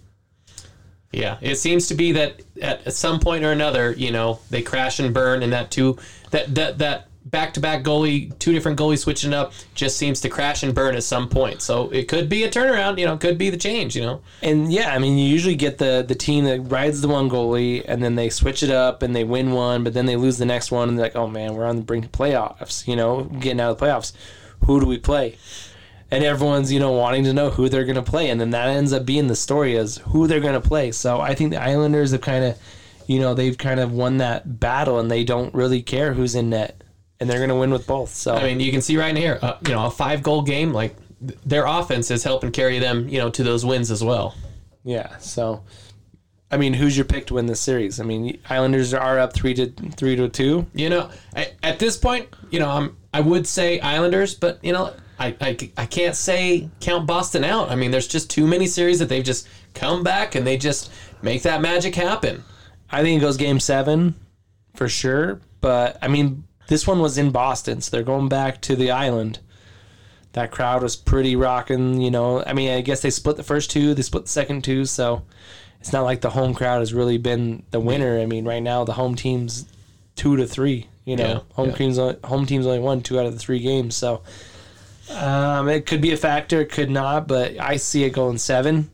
S2: Yeah, it seems to be that at some point or another, you know, they crash and burn, and that two that that that back to back goalie, two different goalies switching up, just seems to crash and burn at some point. So it could be a turnaround, you know, could be the change, you know.
S1: And yeah, I mean, you usually get the the team that rides the one goalie, and then they switch it up and they win one, but then they lose the next one, and they're like, oh man, we're on the brink of playoffs. You know, getting out of the playoffs. Who do we play? And everyone's you know wanting to know who they're going to play, and then that ends up being the story is who they're going to play. So I think the Islanders have kind of, you know, they've kind of won that battle, and they don't really care who's in net, and they're going to win with both. So
S2: I mean, you can see right in here, uh, you know, a five goal game, like th- their offense is helping carry them, you know, to those wins as well.
S1: Yeah. So, I mean, who's your pick to win this series? I mean, Islanders are up three to three to two.
S2: You know, I, at this point, you know, I'm I would say Islanders, but you know, I, I, I can't say count Boston out. I mean, there's just too many series that they've just come back and they just make that magic happen.
S1: I think it goes game seven for sure. But I mean, this one was in Boston, so they're going back to the island. That crowd was pretty rocking. You know, I mean, I guess they split the first two, they split the second two, so it's not like the home crowd has really been the winner. I mean, right now the home team's two to three. You know,
S2: Yeah,
S1: home
S2: yeah.
S1: teams only, home teams only won two out of the three games, so um, it could be a factor, it could not, but I see it going seven,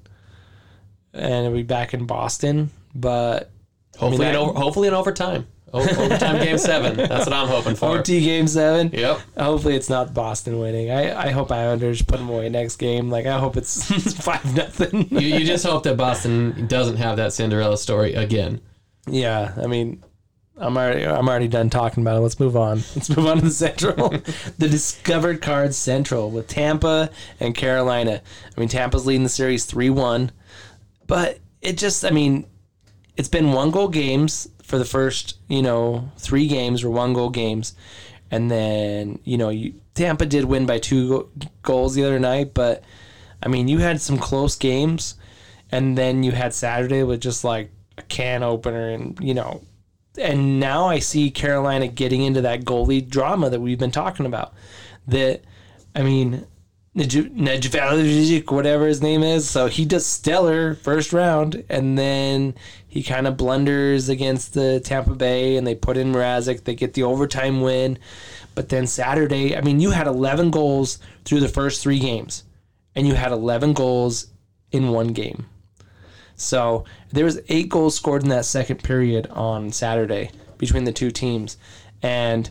S1: and it'll be back in Boston. But
S2: Hopefully,
S1: I
S2: in over, hopefully in overtime. O- overtime game seven. That's what I'm hoping for.
S1: OT game seven.
S2: Yep.
S1: Hopefully it's not Boston winning. I, I hope Islanders put them away next game. Like I hope it's five nothing.
S2: You, you just hope that Boston doesn't have that Cinderella story again.
S1: yeah, I mean, I'm already I'm already done talking about it. Let's move on. Let's move on to the Central, the Discovered Cards Central with Tampa and Carolina. I mean, Tampa's leading the series three one, but it just I mean, it's been one goal games for the first you know three games were one goal games, and then you know you, Tampa did win by two go- goals the other night, but I mean you had some close games, and then you had Saturday with just like a can opener, and you know and now I see Carolina getting into that goalie drama that we've been talking about. That I mean, Nedved, whatever his name is. So he does stellar first round, and then he kind of blunders against the Tampa Bay, and they put in Mrazek. They get the overtime win, but then Saturday, I mean, you had 11 goals through the first three games, and you had 11 goals in one game. So there was eight goals scored in that second period on Saturday between the two teams, and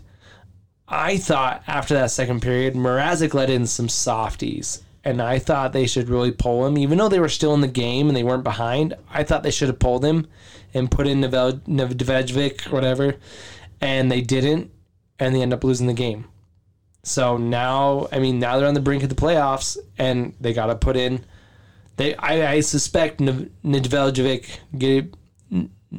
S1: I thought after that second period, Mrazek let in some softies, and I thought they should really pull him, even though they were still in the game and they weren't behind. I thought they should have pulled him and put in Nedved, whatever, and they didn't, and they end up losing the game. So now, I mean, now they're on the brink of the playoffs, and they got to put in. They, I, I suspect Nedved, get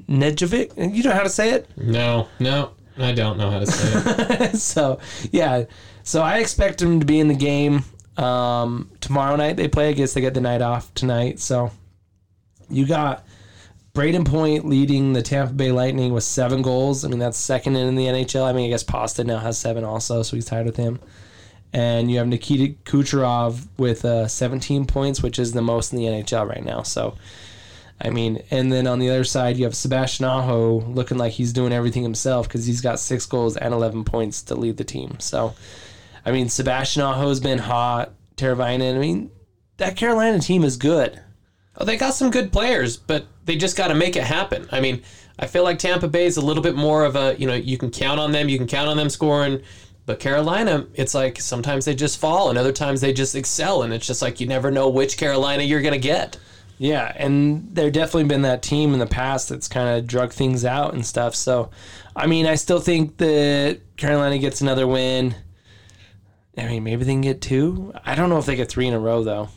S1: Nedved. You know how to say it?
S2: No, no. I don't know how to say
S1: it. so yeah, so I expect them to be in the game um, tomorrow night. They play. I guess they get the night off tonight. So you got Brayden Point leading the Tampa Bay Lightning with seven goals. I mean that's second in the NHL. I mean I guess Pasta now has seven also, so he's tied with him. And you have Nikita Kucherov with uh, 17 points, which is the most in the NHL right now. So I mean, and then on the other side, you have Sebastian Aho looking like he's doing everything himself because he's got six goals and 11 points to lead the team. So, I mean, Sebastian Aho's been hot. Teravainen, I mean, that Carolina team is good.
S2: Oh, they got some good players, but they just got to make it happen. I mean, I feel like Tampa Bay is a little bit more of a, you know, you can count on them, you can count on them scoring. But Carolina, it's like sometimes they just fall and other times they just excel. And it's just like you never know which Carolina you're going to get.
S1: Yeah, and there definitely been that team in the past that's kind of drug things out and stuff. So, I mean, I still think that Carolina gets another win. I mean, maybe they can get two. I don't know if they get three in a row though.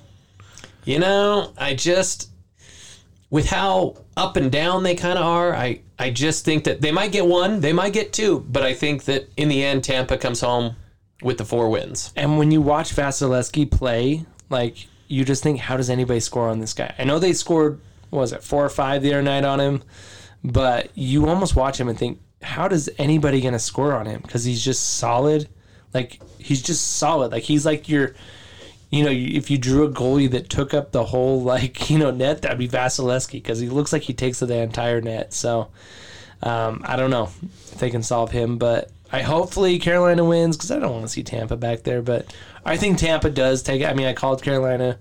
S2: You know, I just with how up and down they kind of are, I I just think that they might get one, they might get two, but I think that in the end Tampa comes home with the four wins.
S1: And when you watch Vasilevskiy play, like you just think, how does anybody score on this guy? I know they scored, was it four or five the other night on him, but you almost watch him and think, how does anybody gonna score on him? Because he's just solid. Like he's just solid. Like he's like your, you know, if you drew a goalie that took up the whole like you know net, that'd be Vasilevskiy because he looks like he takes the entire net. So um, I don't know if they can solve him, but I hopefully Carolina wins because I don't want to see Tampa back there. But I think Tampa does take it. I mean, I called Carolina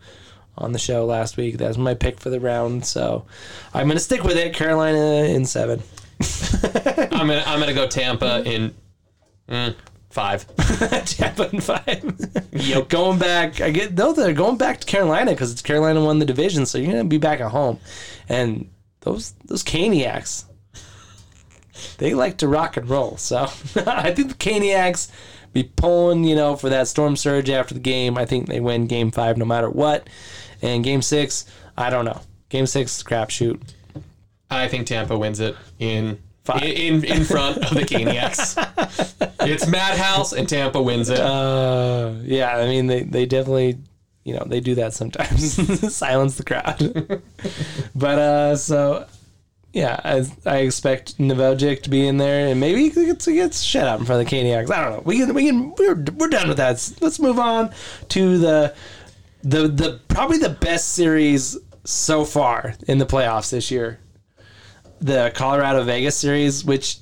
S1: on the show last week. That's my pick for the round. So I'm going to stick with it. Carolina in seven.
S2: I'm gonna I'm gonna go Tampa in mm, five.
S1: Tampa in five. yep. Going back, I get though they're going back to Carolina because it's Carolina won the division, so you're gonna be back at home, and those those Caniacs they like to rock and roll. So I think the Caniacs be pulling, you know, for that storm surge after the game. I think they win game five no matter what. And game six, I don't know. Game six, crapshoot.
S2: I think Tampa wins it in Five. in in front of the Caniacs. it's Madhouse and Tampa wins it.
S1: Uh, yeah, I mean they, they definitely you know they do that sometimes silence the crowd. but uh, so yeah, I, I expect Neveljik to be in there, and maybe he gets, he gets shut out in front of the Caniacs. I don't know. We can we can we're, we're done with that. Let's move on to the the the probably the best series so far in the playoffs this year. The Colorado Vegas series, which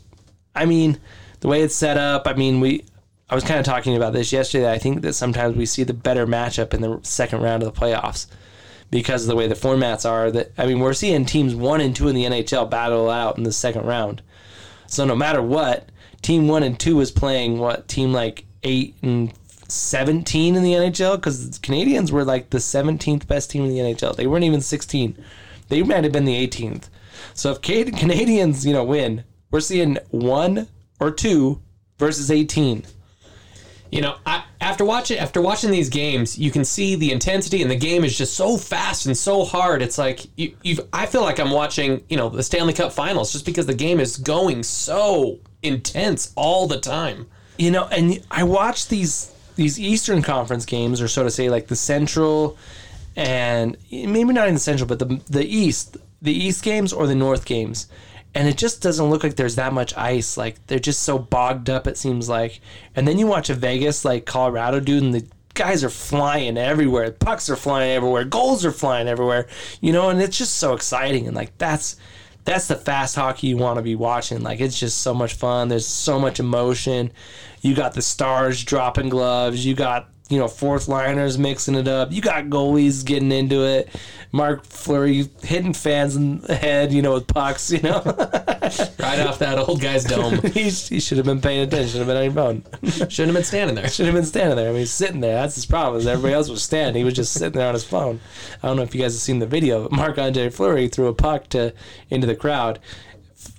S1: I mean, the way it's set up. I mean, we I was kind of talking about this yesterday. I think that sometimes we see the better matchup in the second round of the playoffs because of the way the formats are. That I mean, we're seeing teams one and two in the NHL battle out in the second round. So no matter what, team one and two is playing what team like eight and seventeen in the NHL because Canadians were like the seventeenth best team in the NHL. They weren't even sixteen. They might have been the eighteenth. So if Canadians, you know, win, we're seeing one or two versus eighteen
S2: you know, I, after watching after watching these games, you can see the intensity, and the game is just so fast and so hard. It's like you, you I feel like I'm watching, you know, the Stanley Cup Finals, just because the game is going so intense all the time.
S1: You know, and I watch these these Eastern Conference games, or so to say, like the Central, and maybe not in the Central, but the the East, the East games or the North games, and it just doesn't look like there's that much ice. Like they're just so bogged up. It seems like. And then you watch a Vegas like Colorado dude, and the guys are flying everywhere. Pucks are flying everywhere. Goals are flying everywhere. You know, and it's just so exciting. And like that's that's the fast hockey you want to be watching. Like it's just so much fun. There's so much emotion. You got the stars dropping gloves. You got you know fourth liners mixing it up. You got goalies getting into it. Marc Fleury hitting fans in the head, you know, with pucks. You know,
S2: right off that old guy's dome.
S1: he, he should have been paying attention. Should have been on your phone.
S2: Shouldn't have been standing there.
S1: Should have been standing there. I mean, he's sitting there. That's his problem. Is everybody else was standing. He was just sitting there on his phone. I don't know if you guys have seen the video. But Marc Andre Fleury threw a puck to into the crowd.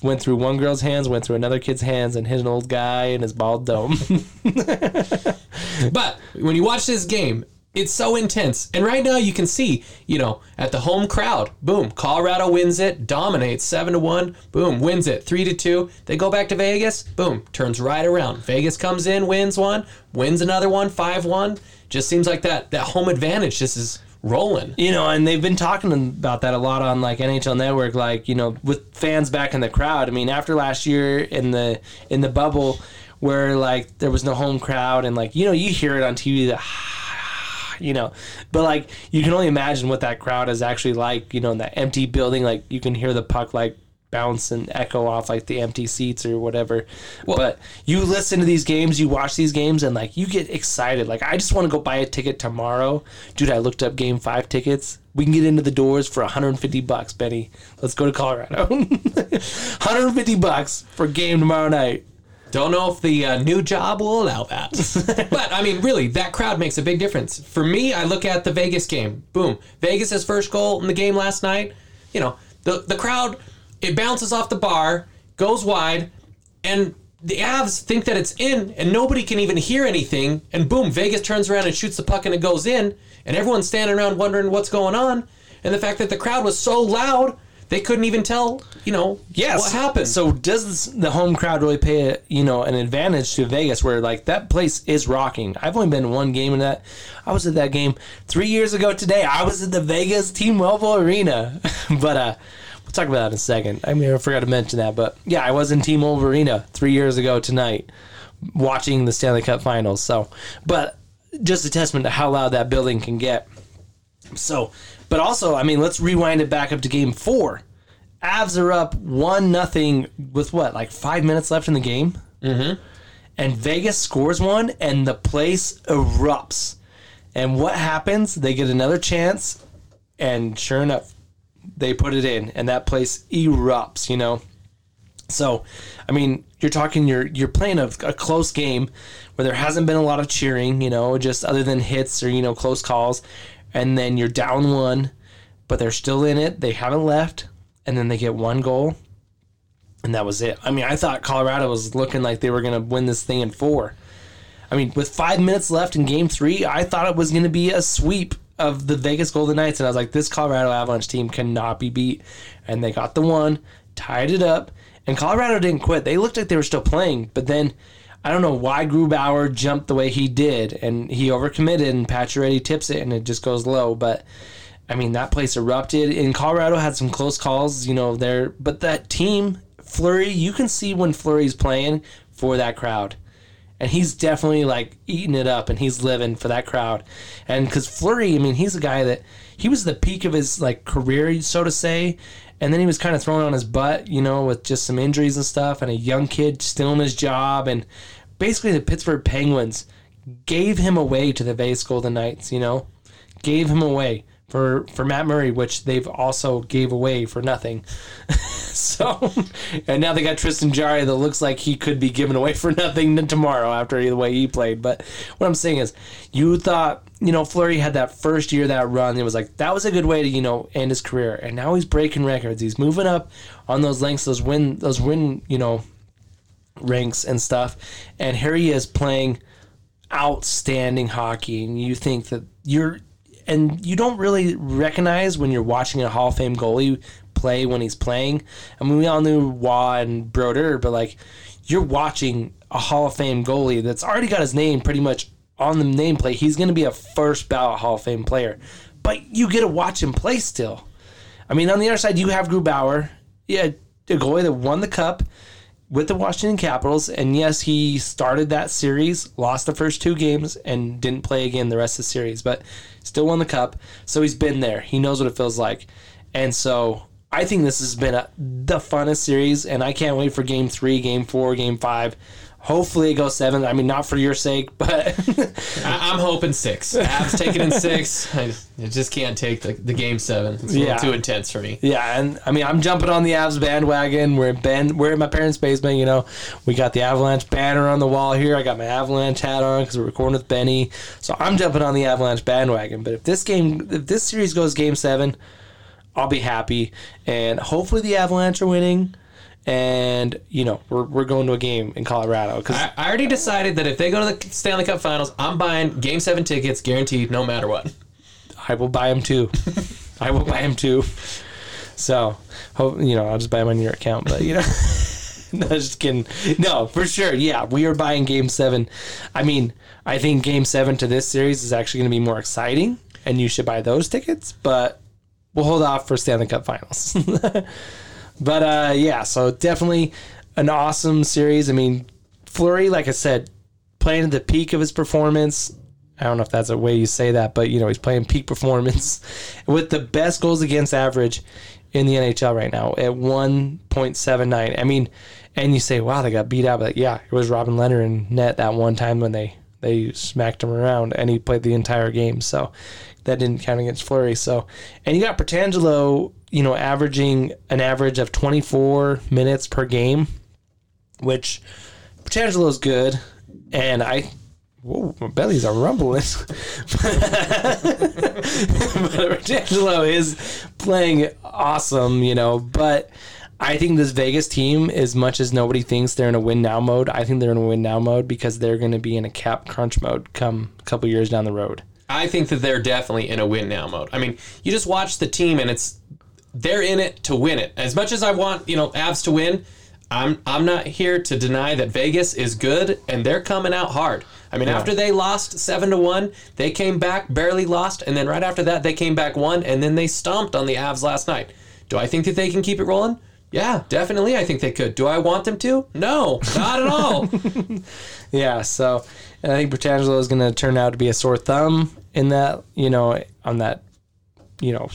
S1: Went through one girl's hands, went through another kid's hands, and hit an old guy in his bald dome.
S2: But when you watch this game, it's so intense. And right now you can see, you know, at the home crowd, boom, Colorado wins it, dominates 7 to 1, boom, wins it 3 to 2. They go back to Vegas, boom, turns right around. Vegas comes in, wins one, wins another one, 5-1. Just seems like that that home advantage just is rolling.
S1: You know, and they've been talking about that a lot on like NHL Network, like you know, with fans back in the crowd. I mean, after last year in the in the bubble, where like there was no home crowd, and like you know, you hear it on TV, the you know, but like you can only imagine what that crowd is actually like. You know, in that empty building, like you can hear the puck like bounce and echo off like the empty seats or whatever. but you listen to these games, you watch these games, and like you get excited. Like I just want to go buy a ticket tomorrow, dude. I looked up Game Five tickets. We can get into the doors for 150 bucks, Benny. Let's go to Colorado. 150 bucks for game tomorrow night.
S2: Don't know if the uh, new job will allow that. but I mean, really, that crowd makes a big difference. For me, I look at the Vegas game. Boom. Vegas's first goal in the game last night. You know, the the crowd it bounces off the bar, goes wide, and the Avs think that it's in, and nobody can even hear anything. And boom, Vegas turns around and shoots the puck, and it goes in, and everyone's standing around wondering what's going on. And the fact that the crowd was so loud, they couldn't even tell, you know,
S1: Yes.
S2: what happened.
S1: So does the home crowd really pay a, you know an advantage to Vegas, where like that place is rocking? I've only been one game in that. I was at that game three years ago today. I was at the Vegas T-Mobile Arena, but uh, talk about that in a second. I mean, I forgot to mention that, but yeah, I was in Team Arena three years ago tonight, watching the Stanley Cup Finals. So, but just a testament to how loud that building can get. So, but also, I mean, let's rewind it back up to game four. Avs are up one nothing with what, like five minutes left in the game? Mm-hmm. And Vegas scores one, and the place erupts. And what happens? They get another chance, and sure enough, they put it in, and that place erupts. You know. So, I mean, you're talking you're you're playing a, a close game where there hasn't been a lot of cheering, you know, just other than hits or you know close calls, and then you're down one, but they're still in it. They haven't left, and then they get one goal, and that was it. I mean, I thought Colorado was looking like they were going to win this thing in four. I mean, with five minutes left in Game Three, I thought it was going to be a sweep of the Vegas Golden Knights, and I was like, this Colorado Avalanche team cannot be beat, and they got the one, tied it up, and Colorado didn't quit. They looked like they were still playing, but then I don't know why Grubauer jumped the way he did, and he overcommitted, and Pacioretty tips it, and it just goes low. But I mean, that place erupted. And Colorado had some close calls, you know, there. But that team, Fleury, you can see when Fleury's playing for that crowd. And he's definitely like eating it up and he's living for that crowd. And because Fleury, I mean, he's a guy that he was the peak of his like career, so to say. And then he was kind of thrown on his butt, you know, with just some injuries and stuff, and a young kid still in his job. And basically, the Pittsburgh Penguins gave him away to the Vegas Golden Knights, you know, gave him away for for Matt Murray, which they've also gave away for nothing. so, and now they got Tristan Jarry that looks like he could be given away for nothing tomorrow after the way he played. But what I'm saying is, you thought you know Fleury had that first year that run. It was like that was a good way to you know end his career, and now he's breaking records. He's moving up on those lengths, those win, those win, you know, ranks and stuff. And here he is playing outstanding hockey, and you think that you're and you don't really recognize when you're watching a Hall of Fame goalie play when he's playing. I mean, we all knew Waugh and Brodeur, but like you're watching a Hall of Fame goalie that's already got his name pretty much on the nameplate. He's going to be a first ballot Hall of Fame player, but you get to watch him play still. I mean, on the other side, you have Grubauer. Yeah, a goalie that won the cup with the Washington Capitals, and yes, he started that series, lost the first two games, and didn't play again the rest of the series, but still won the cup. So he's been there. He knows what it feels like, and so I think this has been a, the funnest series, and I can't wait for Game Three, Game Four, Game Five. Hopefully it goes seven. I mean, not for your sake, but
S2: I, I'm hoping six. Avs take it in six. I, I just can't take the, the game seven. It's a
S1: Yeah.
S2: too intense for me.
S1: Yeah, and I mean, I'm jumping on the Avs bandwagon. We're in Ben, we're in my parents' basement. You know, we got the Avalanche banner on the wall here. I got my Avalanche hat on because we're recording with Benny. So I'm jumping on the Avalanche bandwagon. But if this game, if this series goes Game Seven, I'll be happy, and hopefully the Avalanche are winning. And you know, we're, we're going to a game in Colorado because
S2: I, I already decided that if they go to the Stanley Cup Finals, I'm buying Game Seven tickets, guaranteed, no matter what.
S1: I will buy them too. I will buy them too. So, hope you know, I'll just buy them on your account. But you know, no, just kidding. No, for sure. Yeah, we are buying Game Seven. I mean, I think Game Seven to this series is actually going to be more exciting, and you should buy those tickets. But we'll hold off for Stanley Cup Finals. but uh, yeah, so definitely an awesome series. I mean, Fleury, like I said, playing at the peak of his performance. I don't know if that's a way you say that, but you know he's playing peak performance with the best goals against average in the NHL right now at 1.79. I mean, and you say, wow, they got beat out, but yeah, it was Robin Lehner in net that one time when they they smacked him around, and he played the entire game, so that didn't count against Fleury. So, and you got Pietrangelo, you know, averaging an average of 24 minutes per game, which Pietrangelo's good, and I. Whoa, my bellies are rumbling. but Pietrangelo is playing awesome, you know. But I think this Vegas team, as much as nobody thinks they're in a win now mode, I think they're in a win now mode because they're going to be in a cap crunch mode come a couple years down the road.
S2: I think that they're definitely in a win now mode. I mean, you just watch the team and it's they're in it to win it. As much as I want, you know, Avs to win, I'm I'm not here to deny that Vegas is good and they're coming out hard. I mean, after they lost 7 to 1, they came back, barely lost, and then right after that they came back one and then they stomped on the Avs last night. Do I think that they can keep it rolling? Yeah, definitely I think they could. Do I want them to? No, not at all.
S1: Yeah, so I think Pietrangelo is going to turn out to be a sore thumb in that, you know, on that, you know,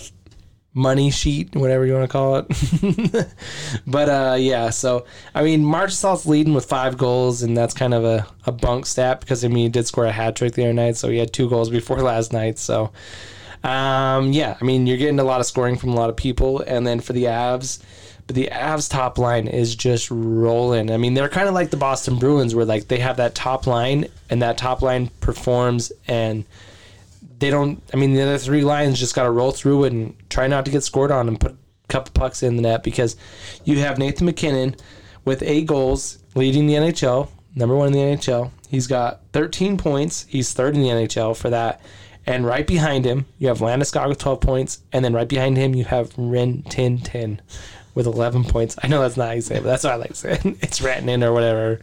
S1: money sheet, whatever you want to call it. but uh, yeah, so I mean, Marchessault's leading with five goals, and that's kind of a, a bunk stat because I mean he did score a hat trick the other night, so he had two goals before last night. So um, yeah, I mean you're getting a lot of scoring from a lot of people, and then for the Avs. But the Avs top line is just rolling. I mean, they're kind of like the Boston Bruins, where like they have that top line, and that top line performs, and they don't. I mean, the other three lines just got to roll through it and try not to get scored on and put a couple pucks in the net because you have Nathan MacKinnon with eight goals, leading the NHL, number one in the NHL. He's got 13 points. He's third in the NHL for that. And right behind him, you have Landeskog with 12 points, and then right behind him, you have Rin Tin Tin with 11 points. I know that's not how you say it, but that's what I like to say. it. It's Ratnin or whatever.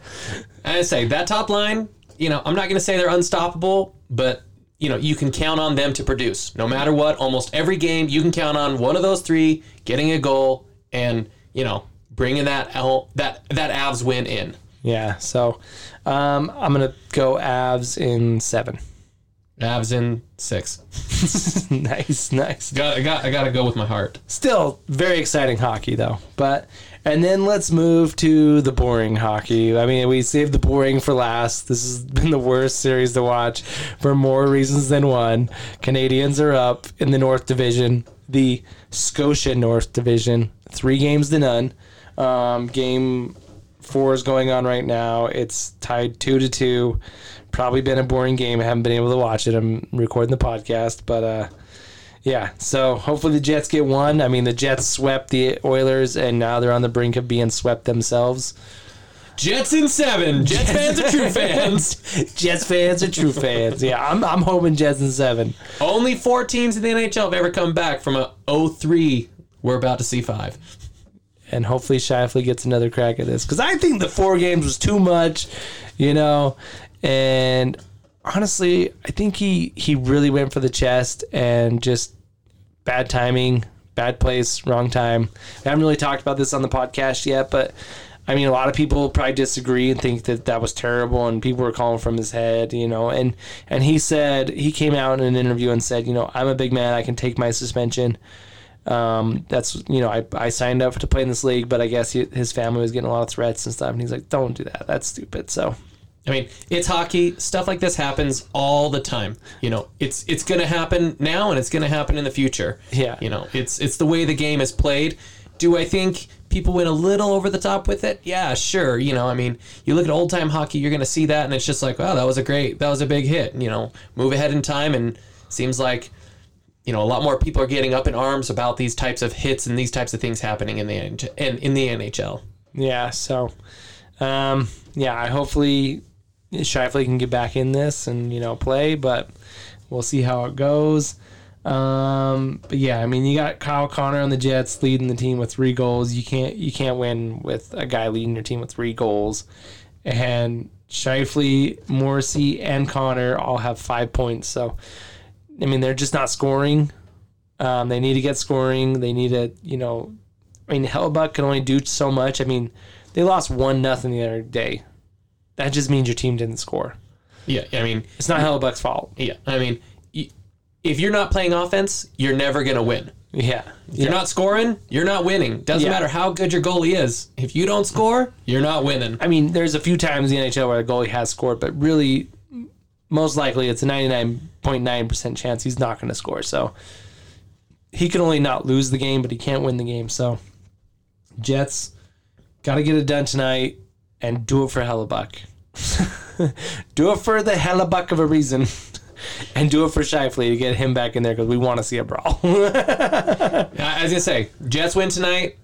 S2: I say that top line, you know, I'm not going to say they're unstoppable, but you know, you can count on them to produce. No matter what, almost every game you can count on one of those three getting a goal and, you know, bringing that el- that that Avs win in.
S1: Yeah, so um, I'm going to go Avs in seven.
S2: Avs in 6.
S1: nice, nice.
S2: Got I got I got to go with my heart.
S1: Still very exciting hockey though. But and then let's move to the boring hockey. I mean, we saved the boring for last. This has been the worst series to watch for more reasons than one. Canadiens are up in the North Division, the Scotia North Division, three games to none. Um, game four is going on right now. It's tied two to two. Probably been a boring game. I haven't been able to watch it. I'm recording the podcast, but uh, yeah. So hopefully the Jets get one. I mean, the Jets swept the Oilers, and now they're on the brink of being swept themselves.
S2: Jets in 7. Jets fans are true fans.
S1: Jets fans are true fans. Yeah, I'm, I'm hoping Jets in seven.
S2: Only 4 teams in the NHL have ever come back from a 0-3. We're about to see 5.
S1: and hopefully Scheifele gets another crack at this because I think the four games was too much, you know. And honestly, I think he he really went for the chest and just bad timing, bad place, wrong time. I haven't really talked about this on the podcast yet, but I mean, a lot of people probably disagree and think that that was terrible, and people were calling from his head, you know. And and he said he came out in an interview and said, you know, I'm a big man, I can take my suspension. Um, that's you know, I, I signed up to play in this league, but I guess he, his family was getting a lot of threats and stuff, and he's like, don't do that, that's stupid. So
S2: I mean, it's hockey. Stuff like this happens all the time. You know, it's it's going to happen now and it's going to happen in the future.
S1: Yeah.
S2: You know, it's it's the way the game is played. Do I think people went a little over the top with it? Yeah, sure. You know, I mean, you look at old time hockey, you're going to see that, and it's just like, wow, that was a great, that was a big hit. You know, move ahead in time, and seems like, you know, a lot more people are getting up in arms about these types of hits and these types of things happening in the in, in the NHL.
S1: Yeah, so um, yeah, I hopefully Scheifele can get back in this and you know play, but we'll see how it goes. Um, but yeah, I mean, you got Kyle Connor on the Jets leading the team with three goals. You can't you can't win with a guy leading your team with three goals. And Scheifele, Morrissey, and Connor all have five points. So, I mean, they're just not scoring. Um, they need to get scoring. They need to, you know, I mean, Hellebuyck can only do so much. I mean, they lost one nothing the other day. That just means your team didn't score.
S2: Yeah, I mean,
S1: It's not Hellebuyck's fault.
S2: yeah, I mean, if you're not playing offense, you're never going to win.
S1: Yeah,
S2: You're not scoring, you're not winning. Doesn't
S1: Yeah.
S2: matter how good your goalie is. If you don't score, you're not winning.
S1: I mean, there's a few times in the NHL where the goalie has scored, but really, most likely, it's a 99.9% chance he's not going to score. So he can only not lose the game, but he can't win the game. So Jets got to get it done tonight and do it for Hellebuck. do it for the Hellebuyck of a reason. And do it for Scheifele to get him back in there because we want to see a brawl.
S2: I was gonna say, Jets win tonight.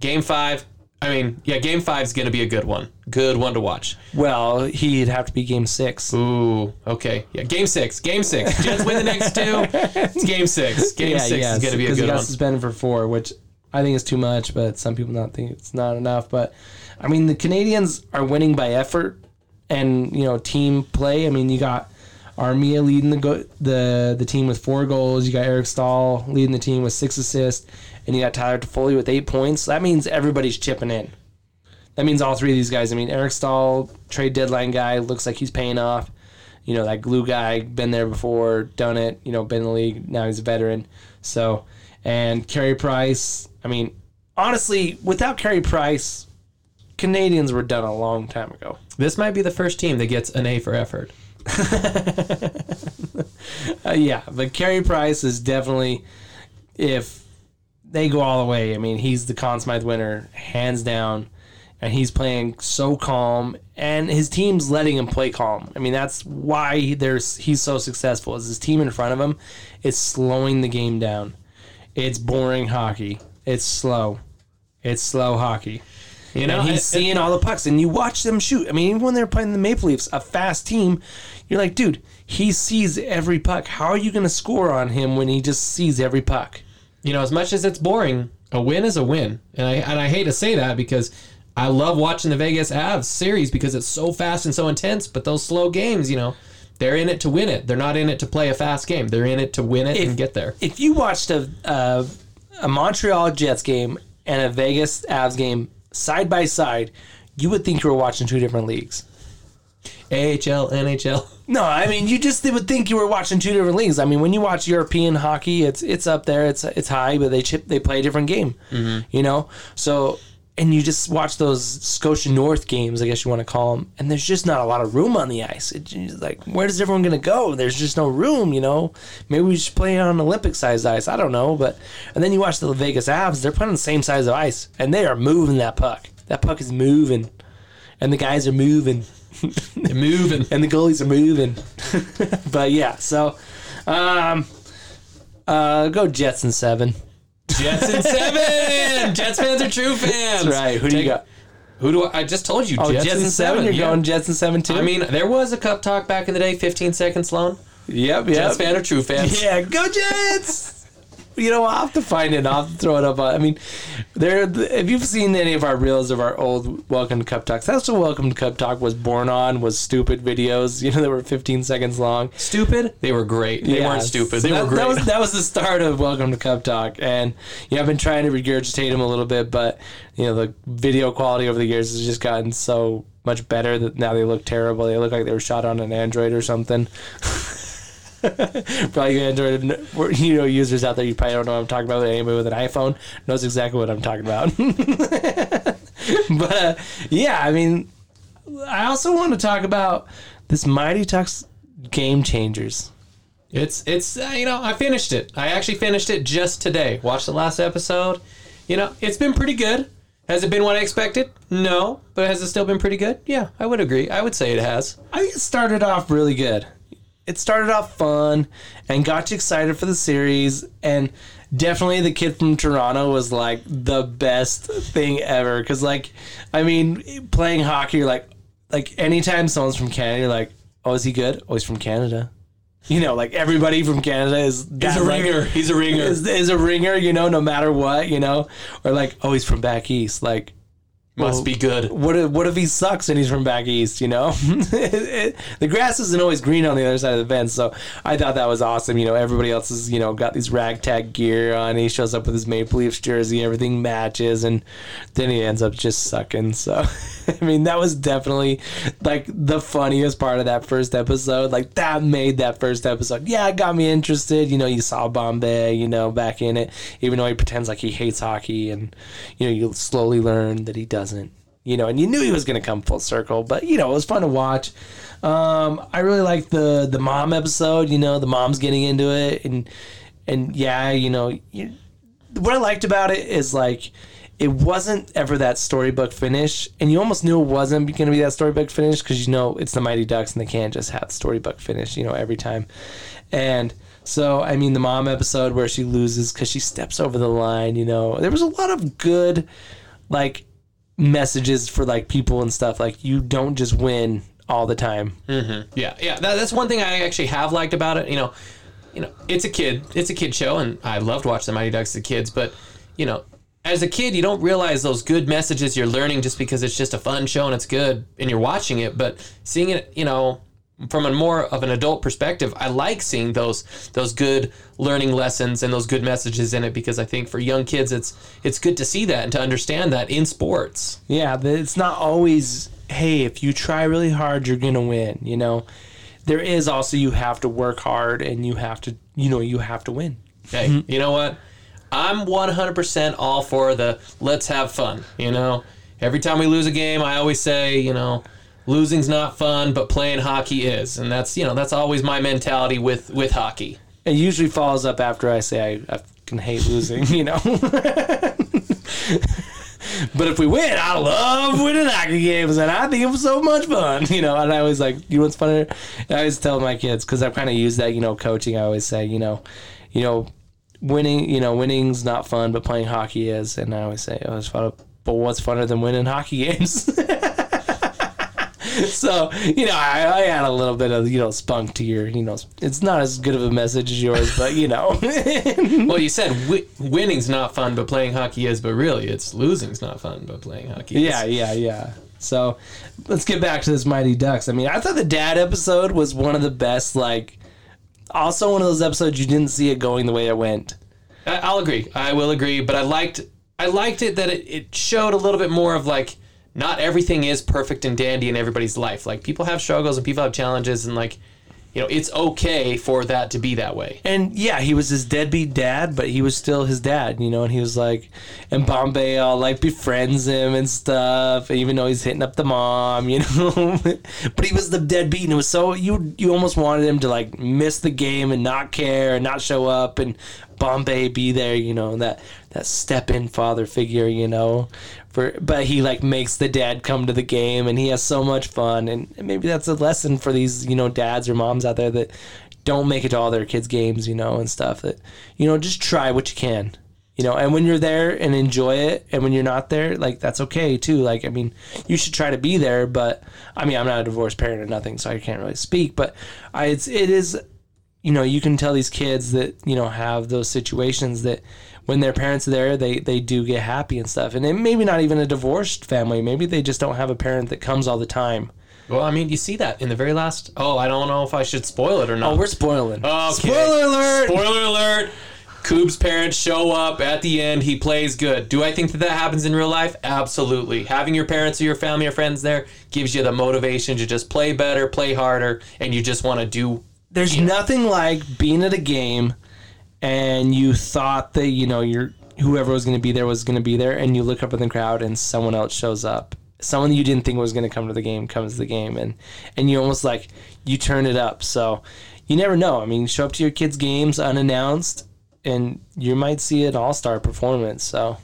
S2: Game five. I mean, yeah, game five is gonna be a good one. Good one to watch.
S1: well, he'd have to be game six.
S2: Ooh, okay, yeah, game six. Game six. Jets win the next two. It's game six. Game six is gonna be a good
S1: because he got
S2: one.
S1: suspended for four, which I think it's too much, but some people not think it's not enough. But I mean, the Canadiens are winning by effort and you know team play. I mean, you got Armia leading the go- the the team with four goals. You got Eric Staal leading the team with six assists, and you got Tyler Toffoli with eight points. That means everybody's chipping in. That means all three of these guys. I mean, Eric Staal, trade deadline guy, looks like he's paying off. You know, that glue guy, been there before, done it, you know, been in the league, now he's a veteran. So, and Carey Price, I mean, honestly, without Carey Price, Canadiens were done a long time ago.
S2: This might be the first team that gets an A for effort.
S1: Uh, yeah, but Carey Price is definitely, if they go all the way, I mean, he's the Conn Smythe winner, hands down, and he's playing so calm, and his team's letting him play calm. I mean, that's why there's he's so successful. Is his team in front of him is slowing the game down. It's boring hockey. It's slow. It's slow hockey.
S2: You know,
S1: and he's seeing all the pucks, and you watch them shoot. I mean, even when they're playing the Maple Leafs, a fast team, you're like, dude, he sees every puck. How are you going to score on him when he just sees every puck?
S2: you know, as much as it's boring, a win is a win, and I and I hate to say that because I love watching the Vegas Avs series because it's so fast and so intense. But those slow games, you know, they're in it to win it. They're not in it to play a fast game. They're in it to win it and get there.
S1: If you watched a a, a Montreal Jets game and a Vegas Avs game side by side, you would think you were watching two different leagues.
S2: AHL, NHL.
S1: No, I mean you just would think you were watching two different leagues. I mean, when you watch European hockey, it's it's up there, it's it's high, but they chip they play a different game. Mm-hmm. You know, so and you just watch those Scotia North games, I guess you want to call them, and there's just not a lot of room on the ice. It's like, where's everyone gonna go? There's just no room. You know, maybe we should play on Olympic sized ice. I don't know, but and then you watch the Vegas Avs, they're playing on the same size of ice, and they are moving that puck. That puck is moving, and the guys are moving
S2: They're moving.
S1: and the goalies are moving. but yeah, so um, uh, go Jets in seven.
S2: Jets in seven. Jets fans are true fans.
S1: That's right. Who do you got?
S2: Who do I? I just told you.
S1: Oh,
S2: Jets,
S1: Jets, in seven. You're
S2: yeah.
S1: going Jets in seven too.
S2: I mean, there was a cup talk back in the day. 15 seconds loan.
S1: yep, yep.
S2: Jets fan or true fans.
S1: Yeah, go Jets. You know, I'll have to find it. I'll throw it up. I mean, there. If you've seen any of our reels of our old Welcome to Cup Talks, that's what Welcome to Cup Talk was born on. Was stupid videos. You know, that were 15 seconds long.
S2: Stupid? They were great. They
S1: Yeah,
S2: weren't stupid.
S1: so
S2: They
S1: that,
S2: were great.
S1: That was, that was the start of Welcome to Cup Talk, and yeah, I've been trying to regurgitate them a little bit, but you know, the video quality over the years has just gotten so much better that now they look terrible. They look like they were shot on an Android or something. probably Android you know users out there you probably don't know what I'm talking about. Anybody with an iPhone knows exactly what I'm talking about. but uh, yeah, I mean, I also want to talk about this Mighty Ducks game changers.
S2: It's it's uh, you know I finished it. I actually finished it just today. Watched the last episode. You know it's been pretty good. Has it been what I expected? No, but has it still been pretty good? Yeah, I would agree. I would say it has.
S1: I started off really good. It started off fun and got you excited for the series. And definitely the kid from Toronto was like the best thing ever. Because, like, I mean, playing hockey, you're like, like anytime someone's from Canada, you're like, oh, is he good? Oh, he's from Canada. You know, like everybody from Canada is
S2: He's a
S1: like,
S2: ringer. He's a ringer.
S1: Is, is a ringer, you know, no matter what, you know, or like, oh, he's from back east. Like,
S2: Must be good.
S1: what if, what if he sucks and he's from back east? You know, It- the grass isn't always green on the other side of the fence. So I thought that was awesome. You know, everybody else is you know got these ragtag gear on. He shows up with his Maple Leafs jersey. Everything matches, and then he ends up just sucking. So I mean, that was definitely like the funniest part of that first episode. Like that made that first episode. Yeah, it got me interested. You know, you saw Bombay. You know, back in it, even though he pretends like he hates hockey, and you know, you slowly learn that he doesn't you know, and you knew he was going to come full circle, but you know, it was fun to watch. Um, I really liked the the mom episode. You know, the mom's getting into it, and and yeah, you know, you, what I liked about it is like it wasn't ever that storybook finish, and you almost knew it wasn't going to be that storybook finish because you know it's the Mighty Ducks and they can't just have storybook finish, you know, every time. And so, I mean, the mom episode where she loses because she steps over the line, you know, there was a lot of good, like, messages for like people and stuff. Like, you don't just win all the time. Mm-hmm.
S2: Yeah, yeah. That, that's one thing I actually have liked about it. You know, you know, it's a kid, it's a kid show, and I loved watching the Mighty Ducks as kids. But you know, as a kid, you don't realize those good messages you're learning just because it's just a fun show and it's good and you're watching it. But seeing it, you know, from a more of an adult perspective, I like seeing those those good learning lessons and those good messages in it because I think for young kids, it's it's good to see that and to understand that in sports.
S1: Yeah, it's not always, hey, if you try really hard, you're going to win, you know? There is also, you have to work hard and you have to, you know, you have to win.
S2: Hey, mm-hmm. you know what? I'm 100% all for the let's have fun. You know, every time we lose a game, I always say, you know, losing's not fun, but playing hockey is, and that's you know that's always my mentality with with hockey.
S1: It usually follows up after I say I, I fucking hate losing, you know? but if we win, I love winning hockey games, and I think it was so much fun, you know. And I always like, you know what's funny? I always tell my kids because I've kind of used that, you know, coaching. I always say, you know, you know, winning, you know, winning's not fun, but playing hockey is. And I always say, oh, it's fun. But what's funner than winning hockey games? so you know, I, I add a little bit of you know spunk to your, you know, it's not as good of a message as yours, but you know,
S2: Well, you said wi- winning's not fun, but playing hockey is, but really it's losing's not fun, but playing hockey. is.
S1: yeah, yeah, yeah. So let's get back to this Mighty Ducks. I mean, I thought the dad episode was one of the best. Like, also one of those episodes you didn't see it going the way it went.
S2: I'll agree. I will agree, but I liked I liked it that it, it showed a little bit more of like not everything is perfect and dandy in everybody's life. Like people have struggles and people have challenges and like you know, it's okay for that to be that way.
S1: And yeah, he was his deadbeat dad, but he was still his dad, you know. And he was like, and Bombay all like befriends him and stuff, even though he's hitting up the mom, you know. but he was the deadbeat, and it was so you you almost wanted him to like miss the game and not care and not show up, and Bombay be there, you know, that that step in father figure, you know. For but he like makes the dad come to the game, and he has so much fun, and maybe that's a lesson for these you know dads or moms out there that don't make it to all their kids' games, you know, and stuff. That you know, just try what you can, you know. And when you're there and enjoy it, and when you're not there, like that's okay too. Like I mean, you should try to be there, but I mean, I'm not a divorced parent or nothing, so I can't really speak. But I, it's it is you know, you can tell these kids that you know have those situations that when their parents are there, they they do get happy and stuff. And it, maybe not even a divorced family. Maybe they just don't have a parent that comes all the time.
S2: Well, I mean, you see that in the very last. Oh, I don't know if I should spoil it or not.
S1: Oh, we're spoiling.
S2: Okay.
S1: Spoiler alert!
S2: Spoiler alert! Koob's parents show up at the end. He plays good. Do I think that that happens in real life? Absolutely. Having your parents or your family or friends there gives you the motivation to just play better, play harder, and you just want to do.
S1: There's nothing like being at a game and you thought that you know your whoever was going to be there was going to be there, and you look up in the crowd and someone else shows up. Someone you didn't think was going to come to the game comes to the game, and and you almost like you turn it up. So you never know. I mean, show up to your kids' games unannounced, and you might see an all star performance. So,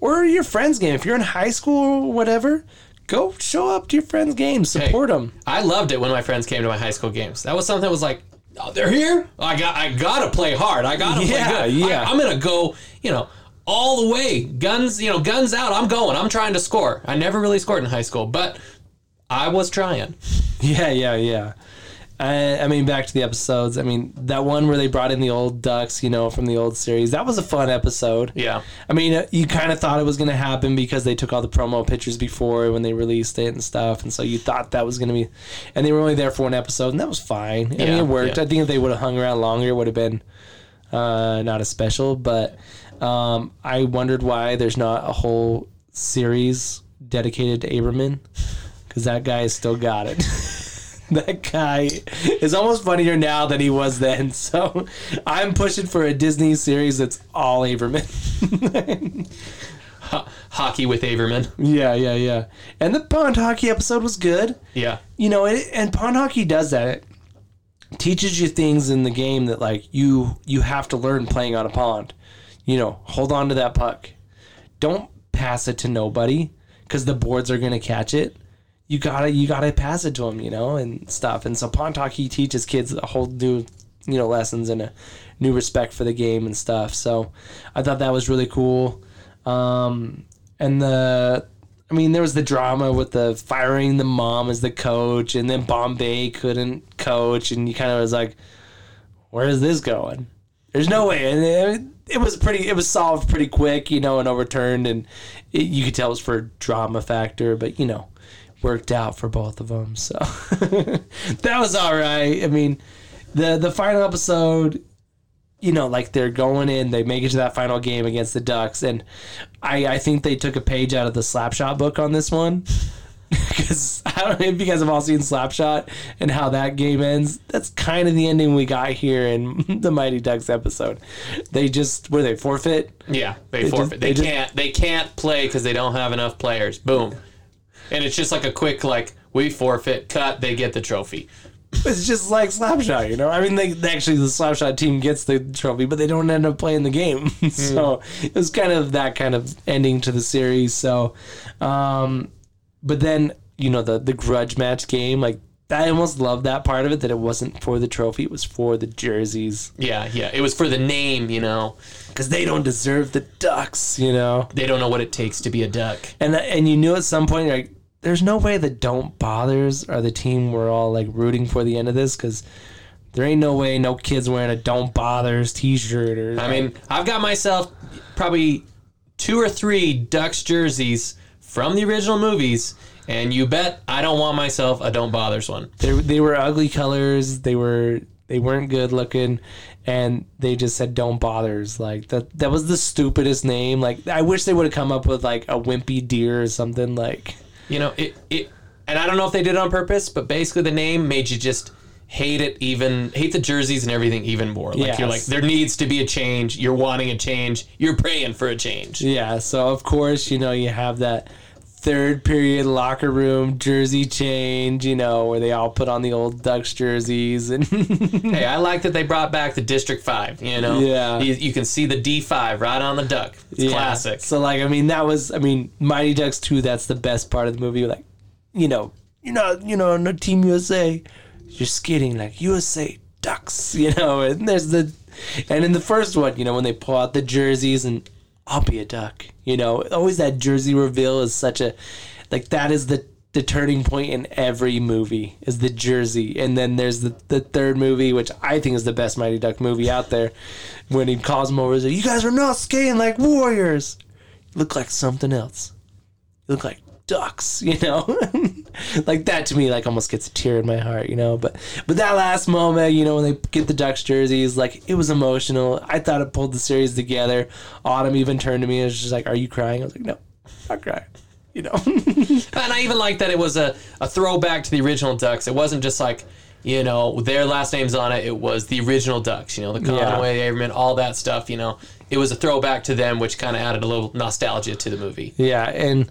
S1: or your friend's game if you're in high school or whatever. Go show up to your friends' games, support them.
S2: I loved it when my friends came to my high school games. That was something that was like, oh, they're here. I got, I gotta play hard. I gotta
S1: Yeah,
S2: play good.
S1: yeah.
S2: I, am gonna go. You know, all the way. Guns, you know, guns out. I'm going. I'm trying to score. I never really scored in high school, but I was trying.
S1: Yeah, yeah, yeah. I, I mean, back to the episodes. I mean, that one where they brought in the old ducks, you know, from the old series. That was a fun episode.
S2: Yeah.
S1: I mean, uh, you kind of thought it was going to happen because they took all the promo pictures before when they released it and stuff, and so you thought that was going to be. And they were only there for one episode, and that was fine. I mean, it worked.
S2: yeah.
S1: I think if they would have hung around longer, it would have been uh, not as special. But um, I wondered why there's not a whole series dedicated to Averman because that guy has still got it. that guy is almost funnier now than he was then. So I'm pushing for a Disney series that's all Averman.
S2: Ho- hockey with Averman.
S1: yeah, yeah, yeah. And the pond hockey episode was good.
S2: Yeah.
S1: You know, it, and pond hockey does that. It teaches you things in the game that like you you have to learn playing on a pond. You know, hold on to that puck. Don't pass it to nobody because the boards are gonna catch it. You gotta you gotta pass it to them, you know, and stuff. And so pond hockey teaches kids a whole new you know lessons and a new respect for the game and stuff. So I thought that was really cool. Um, and the I mean, there was the drama with the firing the mom as the coach, and then Bombay couldn't coach, and you kind of was like, "Where is this going?" There's no way, and it, it was pretty. It was solved pretty quick, you know, and overturned, and it, you could tell it was for drama factor, but you know, worked out for both of them. So that was all right. I mean, the the final episode you know, like they're going in, they make it to that final game against the Ducks, and I, I think they took a page out of the Slapshot book on this one. Because I don't know if you guys have all seen Slapshot and how that game ends. That's kind of the ending we got here in the Mighty Ducks episode. They just were they forfeit.
S2: Yeah, they,
S1: They
S2: forfeit.
S1: just-
S2: they,
S1: they just-
S2: can't. They can't play because they don't have enough players. Boom, and it's just like a quick like we forfeit, cut. They get the trophy.
S1: It's just like Slapshot, you know. I mean, they they- actually the Slapshot team gets the trophy, but they don't end up playing the game. so it was kind of that kind of ending to the series. So, um, but then you know the the grudge match game, like I almost loved that part of it that it wasn't for the trophy, it was for the jerseys
S2: Yeah, yeah. It was for the name, you know.
S1: because they don't deserve the Ducks, you know.
S2: They don't know what it takes to be a duck.
S1: And and you knew at some point like, there's no way the Don't Bothers are the team we're all like rooting for the end of this because there ain't no way no kids wearing a Don't Bothers T-shirt or.
S2: I mean, I've got myself probably two or three Ducks jerseys from the original movies, and you bet I don't want myself a Don't Bothers one.
S1: they they were ugly colors. They were they weren't good looking, and they just said "Don't Bothers." Like that that was the stupidest name. Like I wish they would have come up with like a wimpy deer or something like.
S2: You know, it, it and I don't know if they did it on purpose, but basically the name made you just hate it even hate the jerseys and everything even more. Like you're like there needs to be a change. You're wanting a change. You're praying for a change.
S1: Yeah, so of course, you know, you have that third period locker room jersey change, you know, where they all put on the old Ducks jerseys and
S2: Hey, I like that they brought back the District 5, you know?
S1: Yeah.
S2: You, you can see the D5 right on the duck. It's
S1: Yeah.
S2: classic.
S1: So like I mean that was I mean Mighty Ducks 2 that's the best part of the movie like you know, you're not you know, no Team USA. You're skidding like USA Ducks, you know, and there's the and in the first one, you know, when they pull out the jerseys and I'll be a duck, you know, always that jersey reveal is such a like that is the the turning point in every movie is the jersey, and then there's the, the third movie, which I think is the best Mighty Duck movie out there, when he calls them over, and says, "You guys are not skating like warriors. You look like something else. You look like ducks." You know, like that to me, like almost gets a tear in my heart. You know, but but that last moment, you know, when they get the ducks jerseys, like it was emotional. I thought it pulled the series together. Autumn even turned to me and was just like, "Are you crying?" I was like, "No, I'm not crying." You know.
S2: And I even like that it was a, a throwback to the original Ducks. It wasn't just like, you know, their last names on it. It was the original Ducks, you know, the Conway, Averman, all that stuff, you know. It was a throwback to them, which kind of added a little nostalgia to the movie.
S1: Yeah, and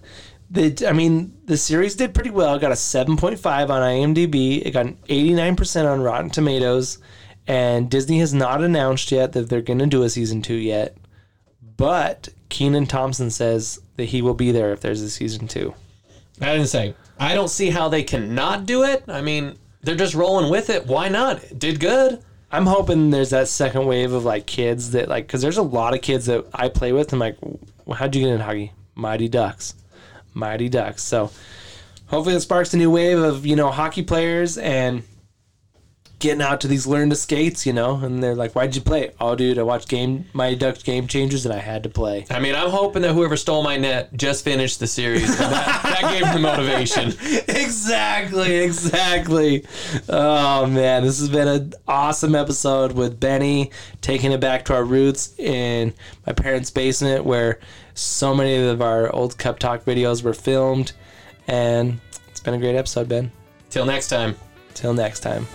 S1: the I mean the series did pretty well. It got a seven point five on IMDb. It got an eighty nine percent on Rotten Tomatoes, and Disney has not announced yet that they're going to do a season two yet. But Kenan Thompson says that he will be there if there's a season two.
S2: I didn't say. I don't see how they cannot do it. I mean, they're just rolling with it. Why not? It did good.
S1: I'm hoping there's that second wave of like kids that like because there's a lot of kids that I play with. I'm like, "Well, how'd you get in hockey? Mighty Ducks, Mighty Ducks. So hopefully it sparks a new wave of you know hockey players and getting out to these learn to skates. You know, and they're like, why'd you play? Oh, dude, I watched game Mighty Ducks Game Changers and I had to play.
S2: I mean, I'm hoping that whoever stole my net just finished the series. that, that gave them motivation.
S1: exactly, exactly. Oh man, this has been an awesome episode with Benny taking it back to our roots in my parents' basement where so many of our old Cup Talk videos were filmed. And it's been a great episode, Ben.
S2: Till next time.
S1: Till next time.